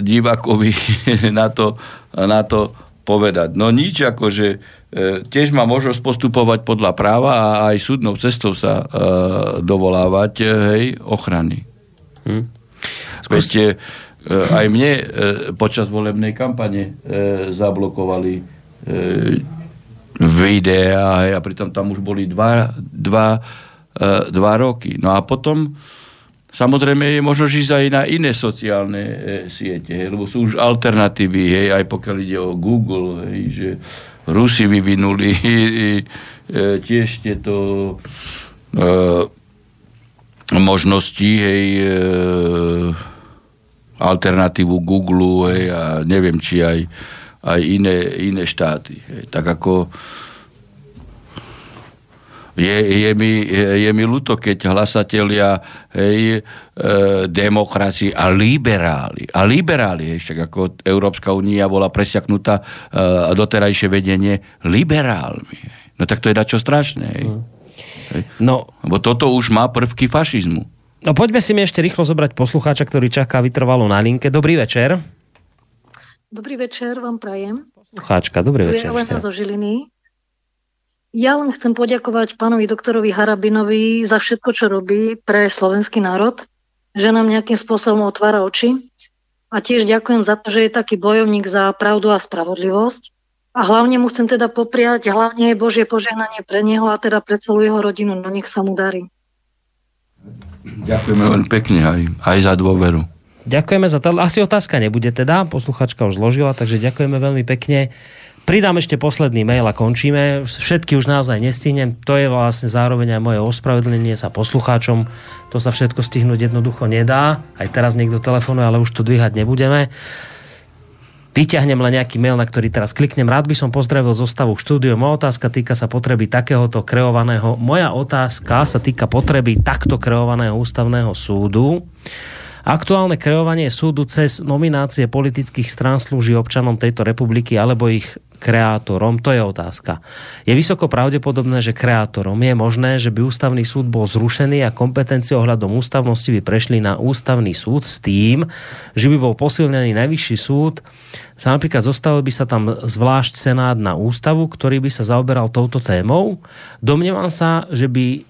divákovi na to, na to povedať. No nič, akože e, tiež má možnosť postupovať podľa práva a aj súdnou cestou sa e, dovolávať e, hej, ochrany. Hm. Skúste, e, aj mne e, počas volebnej kampane e, zablokovali e, videá hej, a pritom tam už boli dva, dva, e, dva roky. No a potom Samozrejme je možno ísť aj na iné sociálne e, siete, hej, lebo sú už alternatívy, hej, aj pokiaľ ide o Google, hej, že Rusi vyvinuli e, tiež tieto e, možnosti, hej, e, alternatívu Google, hej, a neviem, či aj, aj iné, iné štáty. Hej. Tak ako je, je, mi, je, je mi ľúto, keď hlasatelia hej, e, demokracii a liberáli, a liberáli, ešte ako Európska únia bola presiaknutá e, doterajšie vedenie liberálmi. No tak to je dačo strašné. Hej. Mm. Hej. No. Lebo toto už má prvky fašizmu. No poďme si mi ešte rýchlo zobrať poslucháča, ktorý čaká vytrvalo na linke. Dobrý večer. Dobrý večer vám prajem. Poslucháčka, dobrý tu večer. Tu je zo Žiliny. Ja len chcem poďakovať pánovi doktorovi Harabinovi za všetko, čo robí pre slovenský národ, že nám nejakým spôsobom otvára oči. A tiež ďakujem za to, že je taký bojovník za pravdu a spravodlivosť. A hlavne mu chcem teda popriať hlavne Božie požehnanie pre neho a teda pre celú jeho rodinu. No nech sa mu darí. Ďakujeme veľmi pekne aj, aj za dôveru. Ďakujeme za to. Asi otázka nebude teda, posluchačka už zložila, takže ďakujeme veľmi pekne. Pridám ešte posledný mail a končíme. Všetky už naozaj nestihnem. To je vlastne zároveň aj moje ospravedlnenie sa poslucháčom. To sa všetko stihnúť jednoducho nedá. Aj teraz niekto telefonuje, ale už to dvíhať nebudeme. Vyťahnem len nejaký mail, na ktorý teraz kliknem. Rád by som pozdravil zostavu k štúdiu. Moja otázka týka sa potreby takéhoto kreovaného. Moja otázka sa týka potreby takto kreovaného ústavného súdu. Aktuálne kreovanie súdu cez nominácie politických strán slúži občanom tejto republiky alebo ich kreátorom? To je otázka. Je vysoko pravdepodobné, že kreátorom je možné, že by ústavný súd bol zrušený a kompetencie ohľadom ústavnosti by prešli na ústavný súd s tým, že by bol posilnený najvyšší súd sa napríklad zostavil by sa tam zvlášť senát na ústavu, ktorý by sa zaoberal touto témou. Domnievam sa, že by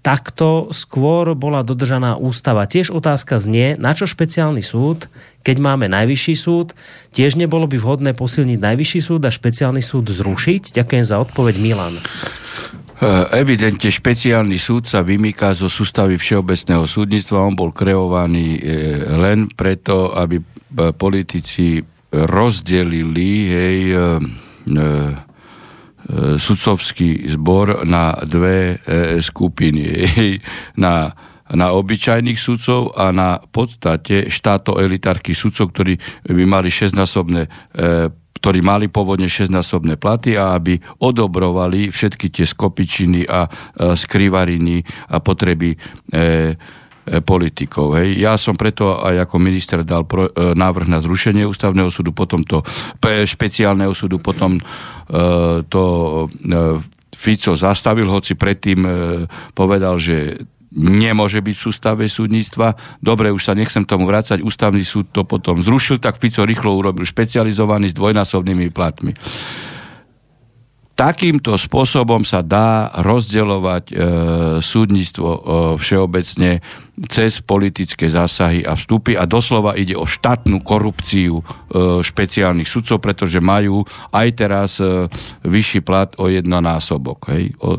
takto skôr bola dodržaná ústava. Tiež otázka znie, na čo špeciálny súd, keď máme najvyšší súd, tiež nebolo by vhodné posilniť najvyšší súd a špeciálny súd zrušiť? Ďakujem za odpoveď Milan. E, evidentne špeciálny súd sa vymýka zo sústavy Všeobecného súdnictva. On bol kreovaný e, len preto, aby e, politici rozdelili hej, sudcovský zbor na dve e, skupiny. Na, na obyčajných sudcov a na podstate štáto elitárky sudcov, ktorí by mali šestnásobné e, ktorí mali pôvodne šestnásobné platy a aby odobrovali všetky tie skopičiny a skrivariny a potreby politikov. Hej. Ja som preto aj ako minister dal pro, návrh na zrušenie ústavného súdu, potom to špeciálneho súdu, potom E, to e, Fico zastavil, hoci predtým e, povedal, že nemôže byť v sústave súdnictva. Dobre, už sa nechcem tomu vrácať. Ústavný súd to potom zrušil, tak Fico rýchlo urobil špecializovaný s dvojnásobnými platmi. takýmto spôsobom sa dá rozdeľovať e, súdnictvo e, všeobecne cez politické zásahy a vstupy a doslova ide o štátnu korupciu e, špeciálnych sudcov, pretože majú aj teraz e, vyšší plat o jednonásobok. Hej? O,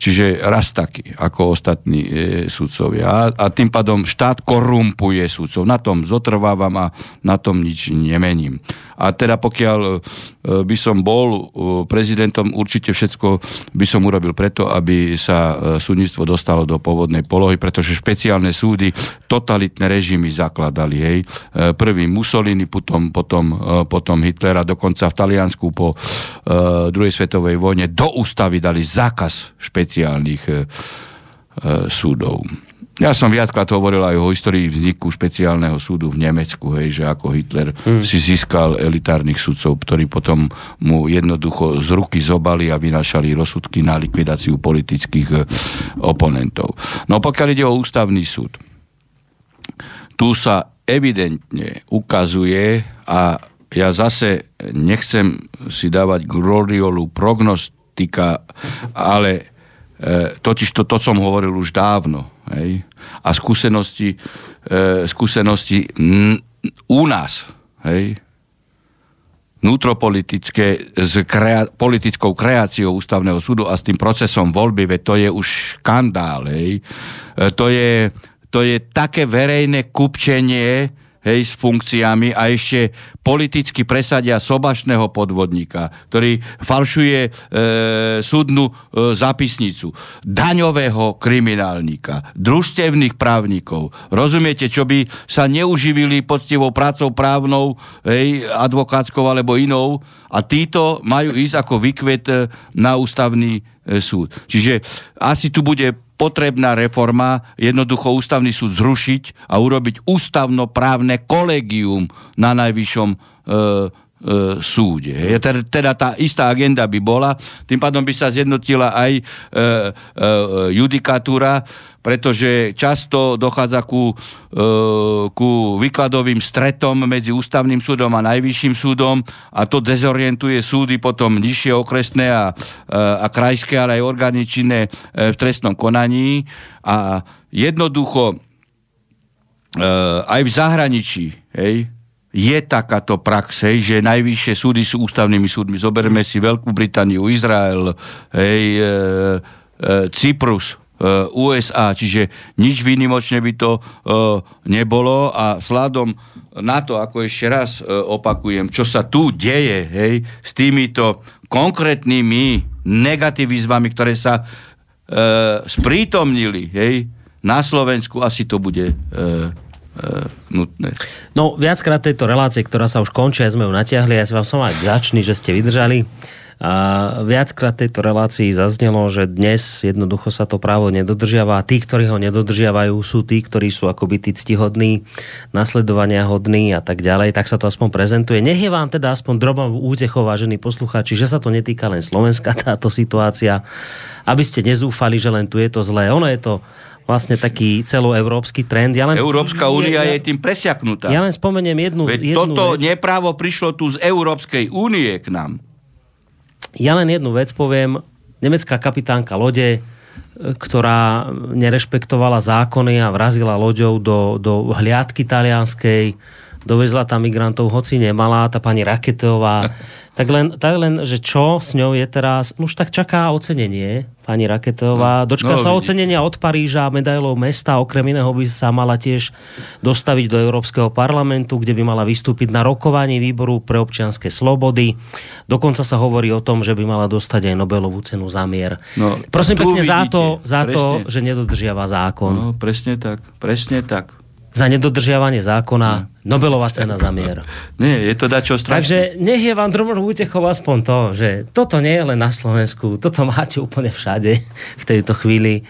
čiže raz taký ako ostatní e, sudcovia. A, a tým pádom štát korumpuje sudcov. Na tom zotrvávam a na tom nič nemením. A teda pokiaľ e, by som bol e, prezidentom, určite všetko by som urobil preto, aby sa e, súdnictvo dostalo do pôvodnej polohy, pretože špeciálne súdy totalitné režimy zakladali. Hej. Prvý Mussolini, potom, potom, potom Hitlera, dokonca v Taliansku po druhej svetovej vojne do ústavy dali zákaz špeciálnych súdov. Ja som viackrát hovoril aj o histórii vzniku špeciálneho súdu v Nemecku, hej, že ako Hitler hmm. si získal elitárnych sudcov, ktorí potom mu jednoducho z ruky zobali a vynašali rozsudky na likvidáciu politických eh, oponentov. No pokiaľ ide o ústavný súd, tu sa evidentne ukazuje a ja zase nechcem si dávať gloriolu prognostika, ale E, totiž to, to som hovoril už dávno. Hej? A skúsenosti, e, skúsenosti m, u nás, hej? vnútropolitické s krea- politickou kreáciou ústavného súdu a s tým procesom voľby, veď to je už škandál. Hej? E, to, je, to je také verejné kupčenie, hej, s funkciami a ešte politicky presadia sobašného podvodníka, ktorý falšuje e, súdnu e, zápisnicu, daňového kriminálnika, družstevných právnikov. Rozumiete, čo by sa neuživili poctivou prácou právnou, hej, advokátskou alebo inou a títo majú ísť ako vykvet e, na ústavný súd. Čiže asi tu bude potrebná reforma, jednoducho ústavný súd zrušiť a urobiť ústavnoprávne kolegium na najvyššom e, e, súde. Teda, teda tá istá agenda by bola, tým pádom by sa zjednotila aj e, e, judikatúra, pretože často dochádza ku, e, ku výkladovým stretom medzi ústavným súdom a najvyšším súdom a to dezorientuje súdy potom nižšie okresné a, e, a krajské, ale aj orgány činné v trestnom konaní a jednoducho aj v zahraničí, hej, je takáto prax, hej, že najvyššie súdy sú ústavnými súdmi. Zoberme si Veľkú Britániu, Izrael, hej, e, e, Cyprus, Eh, USA, čiže nič výnimočne by to eh, nebolo a vzhľadom na to, ako ešte raz eh, opakujem, čo sa tu deje hej, s týmito konkrétnymi negativizmami, ktoré sa e, sprítomnili hej, na Slovensku, asi to bude e, e, nutné. No, viackrát tejto relácie, ktorá sa už končí, sme ju natiahli, ja som vám aj vďačný, že ste vydržali. A viackrát tejto relácii zaznelo, že dnes jednoducho sa to právo nedodržiava a tí, ktorí ho nedodržiavajú, sú tí, ktorí sú akoby tí ctihodní, nasledovania hodní a tak ďalej, tak sa to aspoň prezentuje. Nech je vám teda aspoň drobnou útechou, vážení poslucháči, že sa to netýka len Slovenska táto situácia, aby ste nezúfali, že len tu je to zlé. Ono je to vlastne taký celoeurópsky trend. Ja len, Európska únia ja, je tým presiaknutá. Ja len spomeniem jednu, Veď jednu toto vec. neprávo prišlo tu z Európskej únie k nám. Ja len jednu vec poviem. Nemecká kapitánka lode, e, ktorá nerešpektovala zákony a vrazila loďou do, do hliadky talianskej, dovezla tam migrantov, hoci nemala, tá pani Raketová tak len, tak len, že čo s ňou je teraz, už tak čaká ocenenie, pani Raketová. No, Dočka no, sa vidíte. ocenenia od Paríža a medailov mesta, okrem iného by sa mala tiež dostaviť do Európskeho parlamentu, kde by mala vystúpiť na rokovaní výboru pre občianske slobody. Dokonca sa hovorí o tom, že by mala dostať aj Nobelovú cenu za mier. No, Prosím pekne vidíte, za to, za to, že nedodržiava zákon. No, presne tak, presne tak za nedodržiavanie zákona Nobelová cena za mier. Nie, je to dačo strašné. Takže nech je vám drobnou útechou aspoň to, že toto nie je len na Slovensku, toto máte úplne všade v tejto chvíli.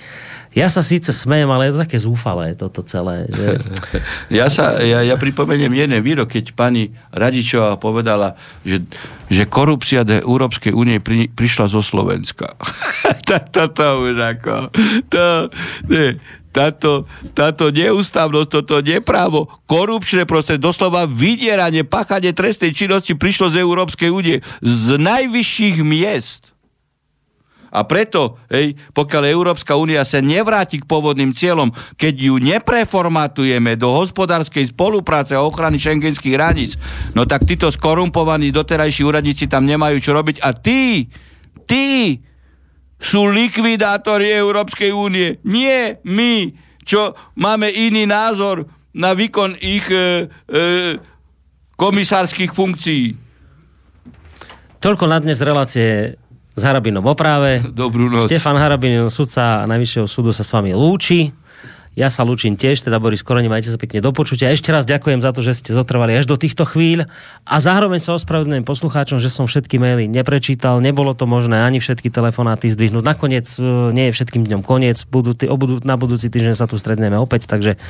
Ja sa síce smejem, ale je to také zúfalé toto celé. Že... Ja, sa, ja, ja pripomeniem jeden výrok, keď pani Radičová povedala, že, že korupcia do Európskej únie pri, prišla zo Slovenska. Toto už ako... To, nie, táto, táto neústavnosť, toto neprávo, korupčné prostredie, doslova vydieranie, páchanie trestnej činnosti prišlo z Európskej únie z najvyšších miest. A preto, hej, pokiaľ Európska únia sa nevráti k pôvodným cieľom, keď ju nepreformatujeme do hospodárskej spolupráce a ochrany šengenských hraníc, no tak títo skorumpovaní doterajší úradníci tam nemajú čo robiť. A tí, tí sú likvidátori Európskej únie. Nie my, čo máme iný názor na výkon ich e, e, komisárskych funkcií. Toľko na dnes relácie s Harabinom o práve. Dobrú noc. Stefan Harabin, sudca Najvyššieho súdu sa s vami lúči. Ja sa lúčim tiež, teda Boris Koroni, majte sa pekne do počutia. Ešte raz ďakujem za to, že ste zotrvali až do týchto chvíľ a zároveň sa ospravedlňujem poslucháčom, že som všetky maily neprečítal, nebolo to možné ani všetky telefonáty zdvihnúť. Nakoniec e, nie je všetkým dňom koniec, budú, budú, na budúci týždeň sa tu stretneme opäť, takže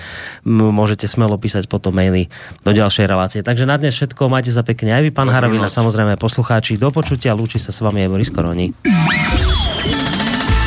môžete smelo písať potom maily do ďalšej relácie. Takže na dnes všetko, majte sa pekne aj vy, pán Harabina, samozrejme poslucháči. Do počutia, lúči sa s vami aj Boris Koroni.